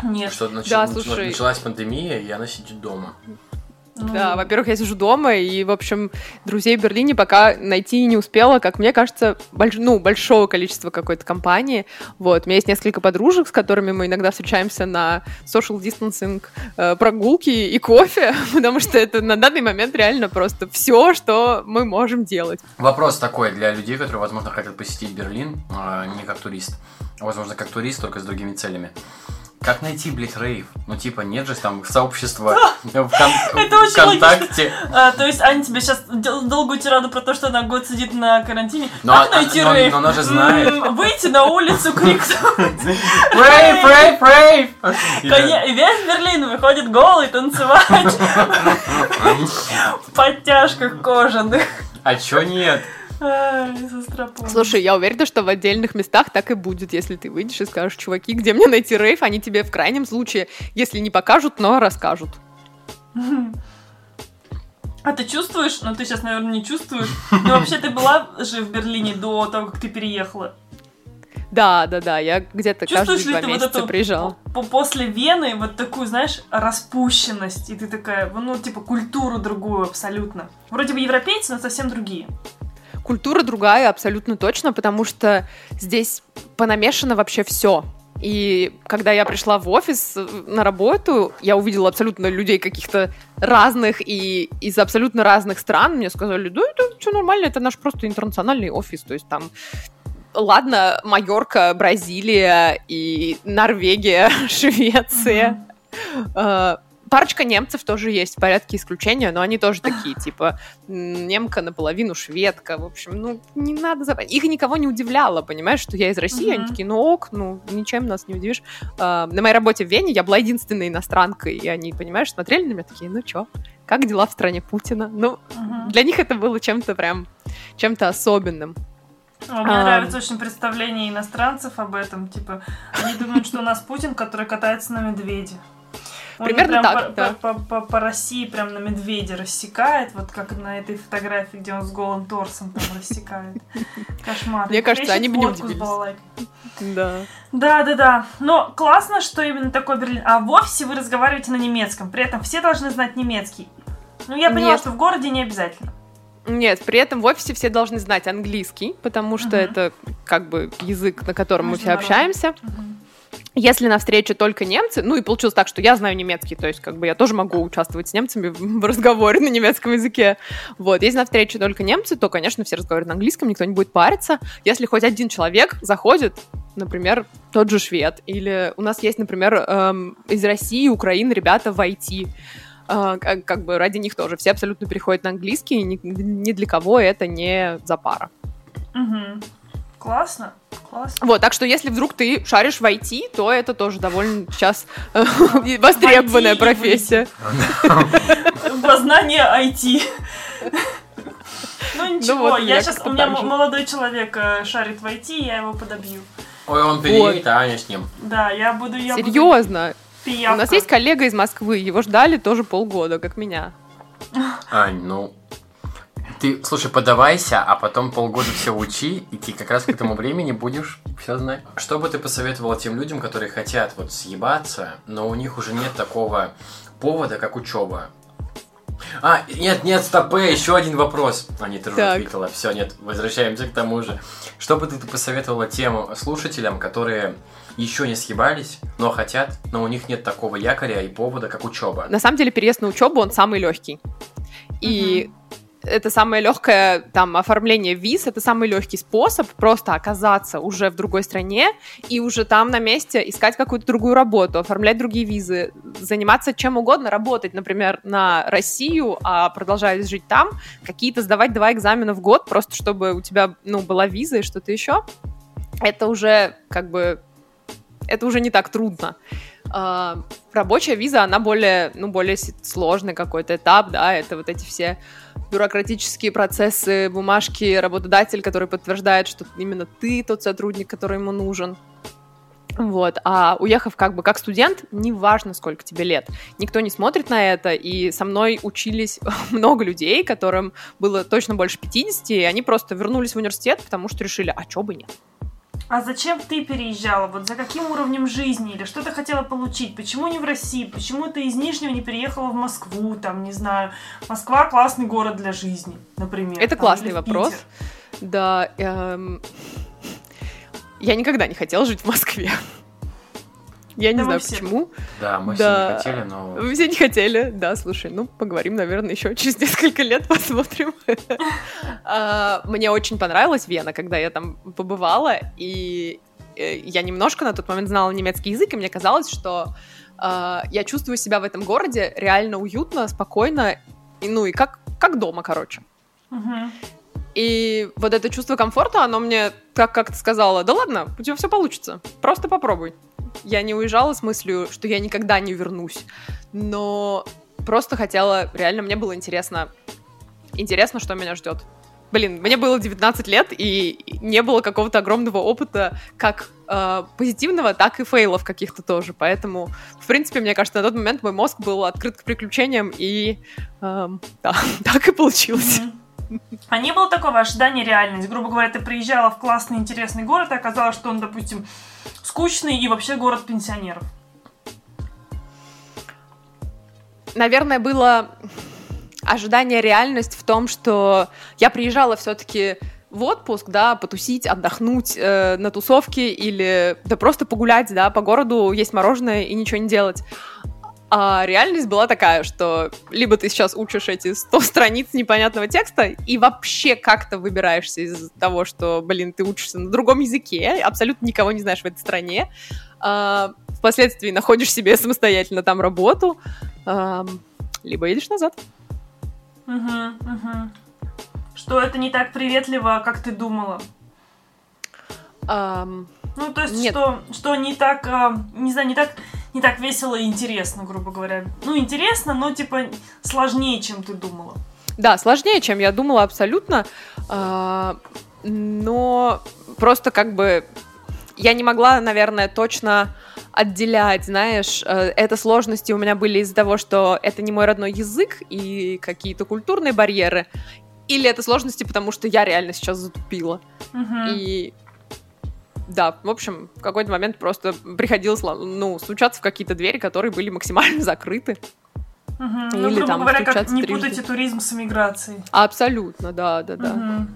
Нет. что нач- Да, слушай. началась пандемия, и она сидит дома. Да, во-первых, я сижу дома, и, в общем, друзей в Берлине пока найти не успела, как мне кажется, больш... ну, большого количества какой-то компании. Вот, у меня есть несколько подружек, с которыми мы иногда встречаемся на social distancing э, прогулки и кофе, [laughs] потому что это на данный момент реально просто все, что мы можем делать. Вопрос такой для людей, которые, возможно, хотят посетить Берлин, а, не как турист, а, возможно, как турист, только с другими целями. Как найти, блядь, рейв? Ну, типа, нет же там сообщества [laughs] [laughs] ВКонтакте. А, то есть Аня тебе сейчас долгую тираду про то, что она год сидит на карантине. Но, как а- найти рейв? но она же знает. Выйти на улицу, крикнуть. [laughs] Рейв, рейв, рейв! Весь Берлин выходит голый танцевать в подтяжках кожаных. А чё нет? Слушай, я уверена, что в отдельных местах так и будет, если ты выйдешь и скажешь, чуваки, где мне найти рейв, они тебе в крайнем случае, если не покажут, но расскажут. А ты чувствуешь? Ну, ты сейчас, наверное, не чувствуешь. Но вообще ты была же в Берлине до того, как ты переехала. Да, да, да, я где-то каждые два ты вот месяца эту приезжала. по- после Вены вот такую, знаешь, распущенность, и ты такая, ну, типа, культуру другую абсолютно. Вроде бы европейцы, но совсем другие. Культура другая, абсолютно точно, потому что здесь понамешано вообще все. И когда я пришла в офис э, на работу, я увидела абсолютно людей каких-то разных и из абсолютно разных стран. Мне сказали, да, это все нормально, это наш просто интернациональный офис. То есть там, ладно, Майорка, Бразилия и Норвегия, [laughs] Швеция. Э, Парочка немцев тоже есть в порядке исключения, но они тоже такие, типа, немка наполовину шведка, в общем, ну, не надо забывать. Их никого не удивляло, понимаешь, что я из России, они такие, ну ок, ну, ничем нас не удивишь. А, на моей работе в Вене я была единственной иностранкой, и они, понимаешь, смотрели на меня такие, ну чё, как дела в стране Путина? Ну, для них это было чем-то прям, чем-то особенным. А, Мне А. нравится очень представление иностранцев об этом. Типа, они думают, что у нас Путин, который катается на медведе. Он Примерно так, по, да. по- по- по России прям на медведе рассекает, вот как на этой фотографии, где он с голым торсом там рассекает. [laughs] Кошмар. Мне кажется, они бы не удивились. Да. Да, да, да. Но классно, что именно такой Берлин. А в офисе вы разговариваете на немецком. При этом все должны знать немецкий. Ну, я поняла, Нет. что в городе не обязательно. Нет, при этом в офисе все должны знать английский, потому что Мгм. это как бы язык, на котором мы все общаемся. Мгм. Если на встрече только немцы, ну и получилось так, что я знаю немецкий, то есть как бы я тоже могу участвовать с немцами в разговоре на немецком языке. Вот, если на встрече только немцы, то, конечно, все разговаривают на английском, никто не будет париться. Если хоть один человек заходит, например, тот же швед, или у нас есть, например, эм, из России, Украины ребята в IT, э, как, как бы ради них тоже все абсолютно переходят на английский, ни, ни для кого это не запара. Мгм. Классно, классно. Вот, так что если вдруг ты шаришь в IT, то это тоже довольно сейчас э, [laughs] востребованная профессия. Познание IT. Ну ничего, вот у меня я сейчас, у меня молодой человек э, шарит в IT, я его подобью. Ой, он переедет, а Аня с ним. Да, я буду, я буду Серьезно. пиявка. У нас есть коллега из Москвы, его ждали тоже полгода, как меня. Ань, ну... Ты, слушай, подавайся, а потом полгода все учи, и ты как раз к этому времени будешь все знать. Что бы ты посоветовала тем людям, которые хотят вот съебаться, но у них уже нет такого повода, как учеба? А, нет, нет, стоп, э, еще один вопрос. А, нет, ты уже ответила. Все, нет, возвращаемся к тому же. Что бы ты посоветовала тем слушателям, которые еще не съебались, но хотят, но у них нет такого якоря и повода, как учеба? На самом деле переезд на учебу, он самый легкий. И это самое легкое там оформление виз, это самый легкий способ просто оказаться уже в другой стране и уже там на месте искать какую-то другую работу, оформлять другие визы, заниматься чем угодно, работать, например, на Россию, а продолжая жить там, какие-то сдавать два экзамена в год, просто чтобы у тебя, ну, была виза и что-то еще. Это уже как бы это уже не так трудно. А, рабочая виза, она более, ну, более сложный какой-то этап, да, это вот эти все бюрократические процессы, бумажки, работодатель, который подтверждает, что именно ты тот сотрудник, который ему нужен. Вот, а уехав как бы как студент, неважно, сколько тебе лет, никто не смотрит на это, и со мной учились [laughs] много людей, которым было точно больше 50, и они просто вернулись в университет, потому что решили, а чё бы нет. А зачем ты переезжала? Вот за каким уровнем жизни? Или что ты хотела получить? Почему не в России? Почему ты из Нижнего не переехала в Москву? Там, не знаю, Москва классный город для жизни, например. Это там, классный вопрос. Питер. Да, эм, я никогда не хотела жить в Москве. Я не Да мы знаю все. почему. Да, мы Да. все не хотели, но... Вы все не хотели. Да, слушай, ну, поговорим, наверное, еще через несколько лет [laughs] посмотрим. А, Мне очень понравилась Вена, когда я там побывала, и э, я немножко на тот момент знала немецкий язык, и мне казалось, что а, я чувствую себя в этом городе реально уютно, спокойно, и, ну и как, как дома, короче. И вот это чувство комфорта, оно мне как как-то сказала, да ладно, у тебя все получится, просто попробуй. Я не уезжала с мыслью, что я никогда не вернусь, но просто хотела, реально мне было интересно, интересно, что меня ждет. блин, мне было 19 лет, и не было какого-то огромного опыта как э, позитивного, так и фейлов каких-то тоже. Поэтому, в принципе, мне кажется, на тот момент мой мозг был открыт к приключениям, и э, да, [laughs] так и получилось. А не было такого ожидания реальности? Грубо говоря, ты приезжала в классный, интересный город, и оказалось, что он, допустим, скучный и вообще город пенсионеров. Наверное, было ожидание реальность в том, что я приезжала все-таки в отпуск, да, потусить, отдохнуть э, на тусовке или да просто погулять, да, по городу, есть мороженое и ничего не делать. А реальность была такая, что либо ты сейчас учишь эти 100 [laughs] страниц непонятного текста и вообще как-то выбираешься из того, что, блин, ты учишься на другом языке, абсолютно никого не знаешь в этой стране, а, впоследствии находишь себе [laughs] самостоятельно там работу, а, либо едешь назад. Угу, угу. Что это не так приветливо, как ты думала? Um, ну, то есть, нет. что, что не так, э, не знаю, не так, не так весело и интересно, грубо говоря. Ну, интересно, но, типа, сложнее, чем ты думала. Да, сложнее, чем я думала, абсолютно. Uh, но просто как бы я не могла, наверное, точно отделять, знаешь, э, это сложности у меня были из-за того, что это не мой родной язык и какие-то культурные барьеры, или это сложности, потому что я реально сейчас затупила. Угу. И да, в общем, в какой-то момент просто приходилось, ну, стучаться в какие-то двери, которые были максимально [laughs] закрыты. Угу. Ну, грубо там, говоря, как не трижды. путайте туризм с эмиграцией. Абсолютно, да, да, да. Угу.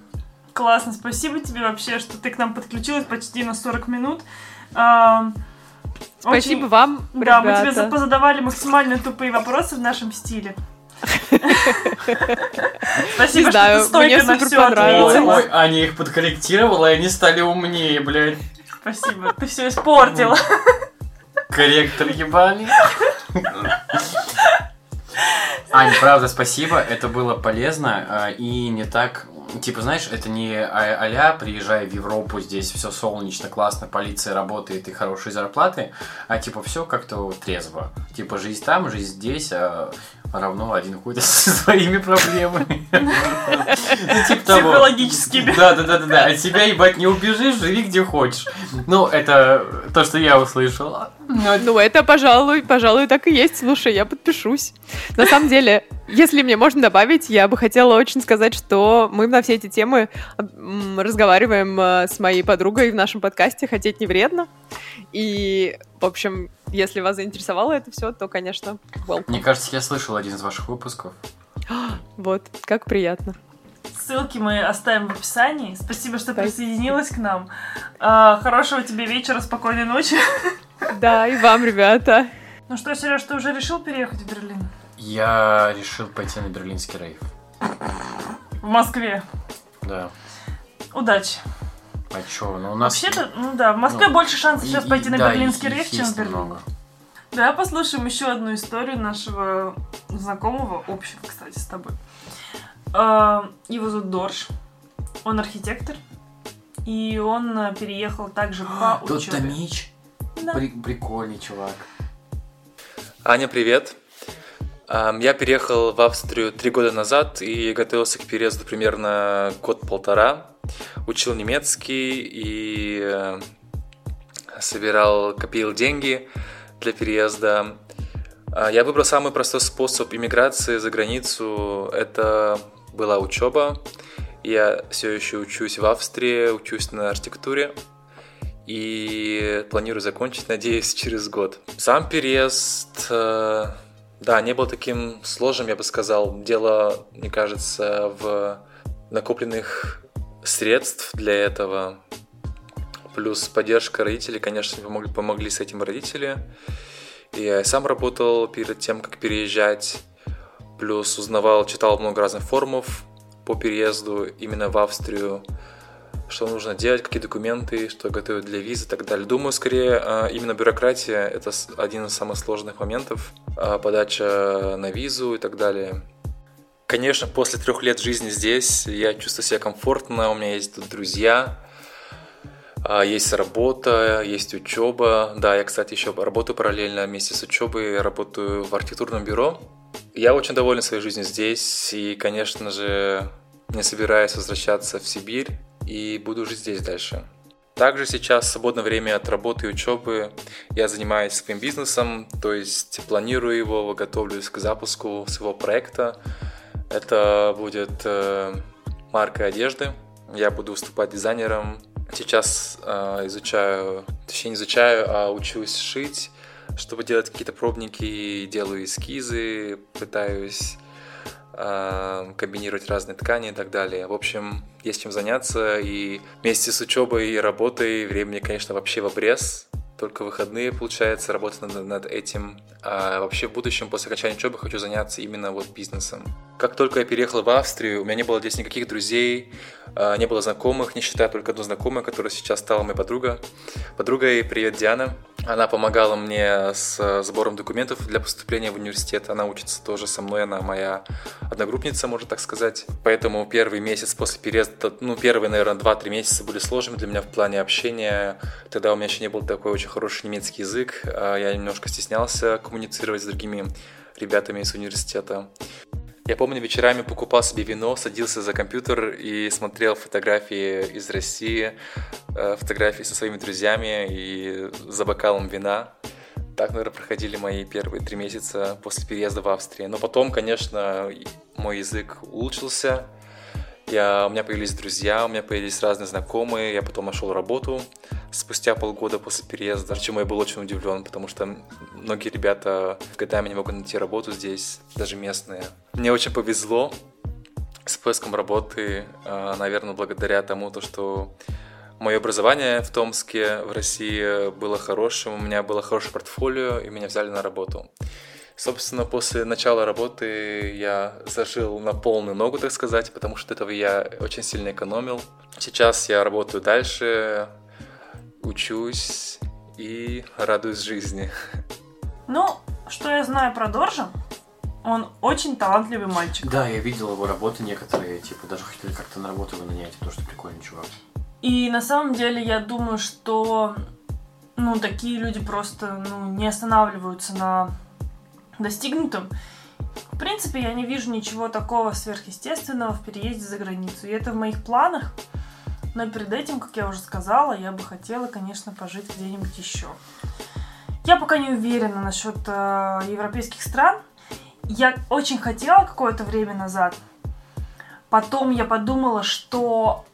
Классно, спасибо тебе вообще, что ты к нам подключилась почти на 40 минут. А, Спасибо очень... вам, Да, ребята. мы тебе позадавали максимально тупые вопросы в нашем стиле. Спасибо, что ты на все ответила. Ой, Аня их подкорректировала, и они стали умнее, блядь. Спасибо, ты все испортила. Корректор ебаный. Ань, правда, спасибо, это было полезно а, и не так Типа, знаешь, это не а- а-ля приезжай в Европу, здесь все солнечно, классно, полиция работает и хорошие зарплаты, а типа все как-то трезво. Типа жизнь там, жизнь здесь, а равно один ходит [laughs] со своими проблемами. Ну, типа того. Психологическими. Да, да, да, да, да. От себя, ебать, не убежишь, живи где хочешь. Ну, это то, что я услышал. Ну, это, пожалуй, пожалуй, так и есть. Слушай, я подпишусь. На самом деле, если мне можно добавить, я бы хотела очень сказать, что мы на все эти темы разговариваем э, с моей подругой в нашем подкасте «Хотеть не вредно». И, в общем, если вас заинтересовало это все, то, конечно, welcome. Мне кажется, я слышал один из ваших выпусков. [gasps] Вот, как приятно. Ссылки мы оставим в описании. Спасибо, что Спасибо. присоединилась к нам. А, хорошего тебе вечера, спокойной ночи. [laughs] Да, и вам, ребята. Ну что, Сереж, ты уже решил переехать в Берлин? Я решил пойти на берлинский рейв. В Москве? Да. Удачи. А чё, ну у нас... Вообще-то, ну да, в Москве ну, больше шансов сейчас пойти на да, берлинский рейв, чем в Берлин. Много. Давай послушаем еще одну историю нашего знакомого, общего, кстати, с тобой. А, его зовут Дорж. Он архитектор. И он переехал также по учебе. Тот Томич? Да. При- прикольный чувак. Аня, привет. Я переехал в Австрию три года назад и готовился к переезду примерно год-полтора. Учил немецкий и э, собирал, копил деньги для переезда. А, я выбрал самый простой способ иммиграции за границу. Это была учеба. Я все еще учусь в Австрии, учусь на архитектуре и планирую закончить, надеюсь, через год. Сам переезд э, да, не был таким сложным, я бы сказал. Дело, мне кажется, в накопленных средств для этого. Плюс поддержка родителей, конечно, помогли, помогли с этим родители. И я сам работал перед тем, как переезжать. Плюс узнавал, читал много разных форумов по переезду именно в Австрию что нужно делать, какие документы, что готовить для визы и так далее. Думаю, скорее а, именно бюрократия – это один из самых сложных моментов, а, подача на визу и так далее. Конечно, после трех лет жизни здесь я чувствую себя комфортно, у меня есть тут друзья, а, есть работа, есть учеба. Да, я, кстати, еще работаю параллельно вместе с учебой, работаю в архитектурном бюро. Я очень доволен своей жизнью здесь, и, конечно же, не собираюсь возвращаться в Сибирь и буду жить здесь дальше. Также сейчас в свободное время от работы и учебы я занимаюсь своим бизнесом, то есть планирую его, готовлюсь к запуску своего проекта. Это будет э, марка одежды. Я буду выступать дизайнером. Сейчас э, изучаю, точнее не изучаю, а учусь шить, чтобы делать какие-то пробники, делаю эскизы, пытаюсь комбинировать разные ткани и так далее. В общем, есть чем заняться, и вместе с учебой и работой времени, конечно, вообще в обрез. Только выходные, получается, работать над, над этим. А вообще в будущем, после окончания учебы, хочу заняться именно вот бизнесом. Как только я переехал в Австрию, у меня не было здесь никаких друзей, а, не было знакомых, не считая только одну знакомую, которая сейчас стала моей подруга. Подругой привет, Диана. Она помогала мне с сбором документов для поступления в университет. Она учится тоже со мной, она моя одногруппница, можно так сказать. Поэтому первый месяц после переезда, ну, первые, наверное, 2-3 месяца были сложными для меня в плане общения. Тогда у меня еще не был такой очень хороший немецкий язык. а Я немножко стеснялся коммуницировать с другими ребятами из университета. Я помню, вечерами покупал себе вино, садился за компьютер и смотрел фотографии из России, э, фотографии со своими друзьями и за бокалом вина. Так, наверное, проходили мои первые три месяца после переезда в Австрию. Но потом, конечно, мой язык улучшился. Я, у меня появились друзья, у меня появились разные знакомые. Я потом нашел работу спустя полгода после переезда, чему я был очень удивлен, потому что многие ребята годами не могут найти работу здесь, даже местные. Мне очень повезло с поиском работы, а, наверное, благодаря тому, то, что мое образование в Томске, в России было хорошим, у меня было хорошее портфолио, и меня взяли на работу. Собственно, после начала работы я зажил на полную ногу, так сказать, потому что этого я очень сильно экономил. Сейчас я работаю дальше, учусь и радуюсь жизни. Ну, что я знаю про Доржа, он очень талантливый мальчик. Да, я видел его работы некоторые, типа, даже хотели как-то на работу его нанять, потому что прикольный чувак. И на самом деле я думаю, что ну, такие люди просто ну, не останавливаются на достигнутом. В принципе, я не вижу ничего такого сверхъестественного в переезде за границу. И это в моих планах. Но перед этим, как я уже сказала, я бы хотела, конечно, пожить где-нибудь еще. Я пока не уверена насчет э, европейских стран. Я очень хотела какое-то время назад. Потом я подумала, что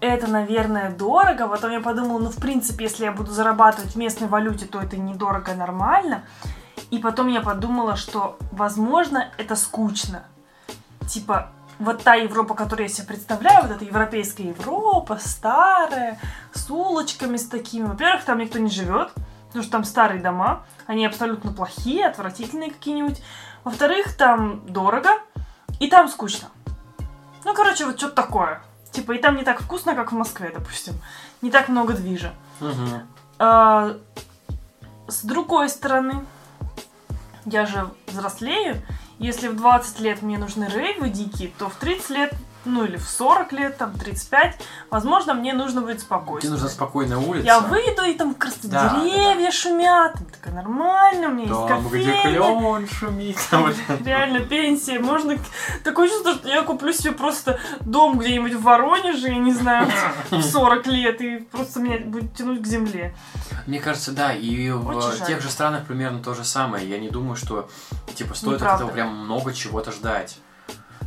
это, наверное, дорого. Потом я подумала, ну, в принципе, если я буду зарабатывать в местной валюте, то это недорого, нормально. И потом я подумала, что, возможно, это скучно. Типа, вот та Европа, которую я себе представляю, вот эта европейская Европа, старая, с улочками с такими. Во-первых, там никто не живет, потому что там старые дома, они абсолютно плохие, отвратительные какие-нибудь. Во-вторых, там дорого, и там скучно. Ну, короче, вот что-то такое. Типа, и там не так вкусно, как в Москве, допустим. Не так много движа. А, с другой стороны, я же взрослею. Если в 20 лет мне нужны рейвы дикие, то в 30 лет, ну или в 40 лет, там, 35, возможно, мне нужно будет Тебе спокойствие. нужна спокойная улица. Я выйду, и там раз Да, да, деревья шумят, там такая нормально, у меня есть Там, где кофейня. клен шумит. Реально, пенсия. Можно... Такое чувство, что я куплю себе просто дом где-нибудь в Воронеже, я не знаю, в [laughs] 40 лет, и просто меня будет тянуть к земле. Мне кажется, да, и в тех же странах примерно то же самое. Я не думаю, что типа стоит от этого прям много чего-то ждать.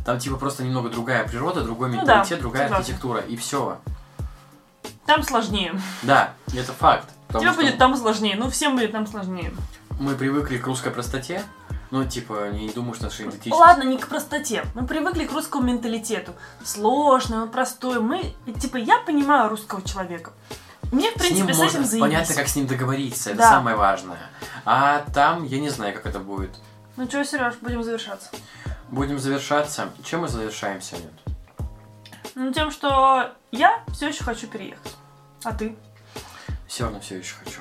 Там типа просто немного другая природа, другой Ну менталитет, да, другая согласна. архитектура, и все. Там сложнее. Да, это факт. Тебе что будет там сложнее. Ну, всем будет там сложнее. мы привыкли к русской простоте, ну, типа, не думаю, что наша идентичность... Ладно, не к простоте. Мы привыкли к русскому менталитету. Сложный, простой. Мы, типа, я понимаю русского человека. Мне, в С ним принципе, с, этим заебись. понятно, как с ним договориться, это Да. самое важное. А там, я не знаю, как это будет. Ну что, Сереж, будем завершаться. Будем завершаться. Чем мы завершаемся, нет? Ну, тем, что я все еще хочу переехать. А ты? Все равно все еще хочу.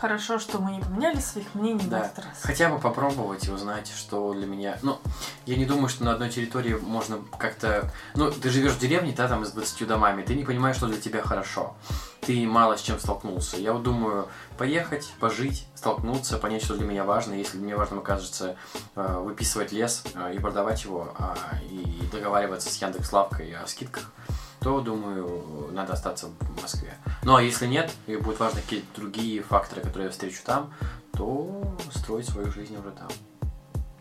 Хорошо, что мы не поменяли своих мнений Да. на этот раз. Хотя бы попробовать и узнать, что для меня... Ну, я не думаю, что на одной территории можно как-то... Ну, ты живешь в деревне, да, там, с 20 домами, ты не понимаешь, что для тебя хорошо. ты мало с чем столкнулся. Я вот думаю, поехать, пожить, столкнуться, понять, что для меня важно. Если меня важным окажется э, выписывать лес э, и продавать его, а, и договариваться с Яндекс.Лавкой о скидках, то, думаю, надо остаться в Москве. Ну, а если нет, и будут важны какие-то другие факторы, которые я встречу там, то строить свою жизнь уже там.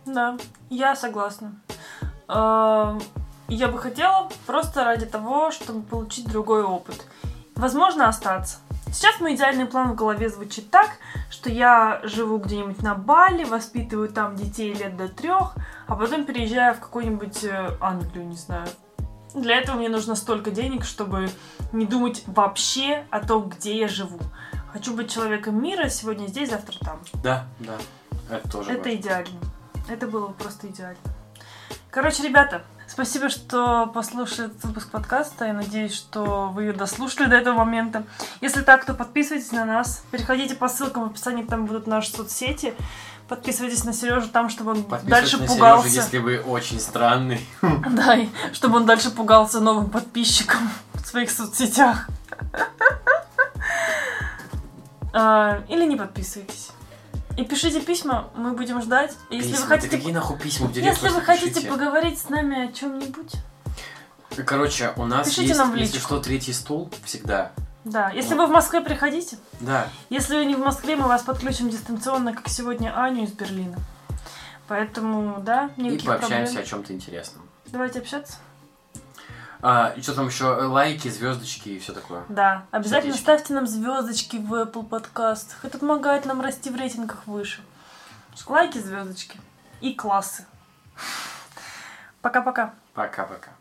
Да, я согласна. Эм, Я бы хотела просто ради того, чтобы получить другой опыт. Возможно, остаться. Сейчас мой идеальный план в голове звучит так, что я живу где-нибудь на Бали, воспитываю там детей лет до трех, а потом переезжаю в какую-нибудь э, Англию, не знаю. Для этого мне нужно столько денег, чтобы не думать вообще о том, где я живу. Хочу быть человеком мира, сегодня здесь, завтра там. Да, да. Это тоже Это важно. идеально. Это было просто идеально. Короче, ребята, спасибо, что послушали этот выпуск подкаста. Я надеюсь, что вы дослушали до этого момента. Если так, то подписывайтесь на нас. Переходите по ссылкам в описании, там будут наши соцсети. Подписывайтесь на Сережу там, чтобы он дальше на пугался. Сережу, если вы очень странный. [laughs] Да, чтобы он дальше пугался новым подписчикам в своих соцсетях. [laughs] А, Или не подписывайтесь. И пишите письма, мы будем ждать. Если Письма, вы хотите какие нахуй письма в Если вы хотите пишите. поговорить с нами о чем-нибудь, Короче, у нас Пишите есть, нам в если личку. что, третий стул всегда. Да. Если Ну. вы в Москве, приходите. Да. Если вы не в Москве, мы вас подключим дистанционно, как сегодня Аню из Берлина. Поэтому, да, И никаких пообщаемся проблем. о чем-то интересном. Давайте общаться. А, и что там еще? Лайки, звездочки и все такое. Да, обязательно Сердечки. ставьте нам звездочки в Apple подкастах. Это помогает нам расти в рейтингах выше. Лайки, звездочки и классы. Пока-пока. Пока-пока.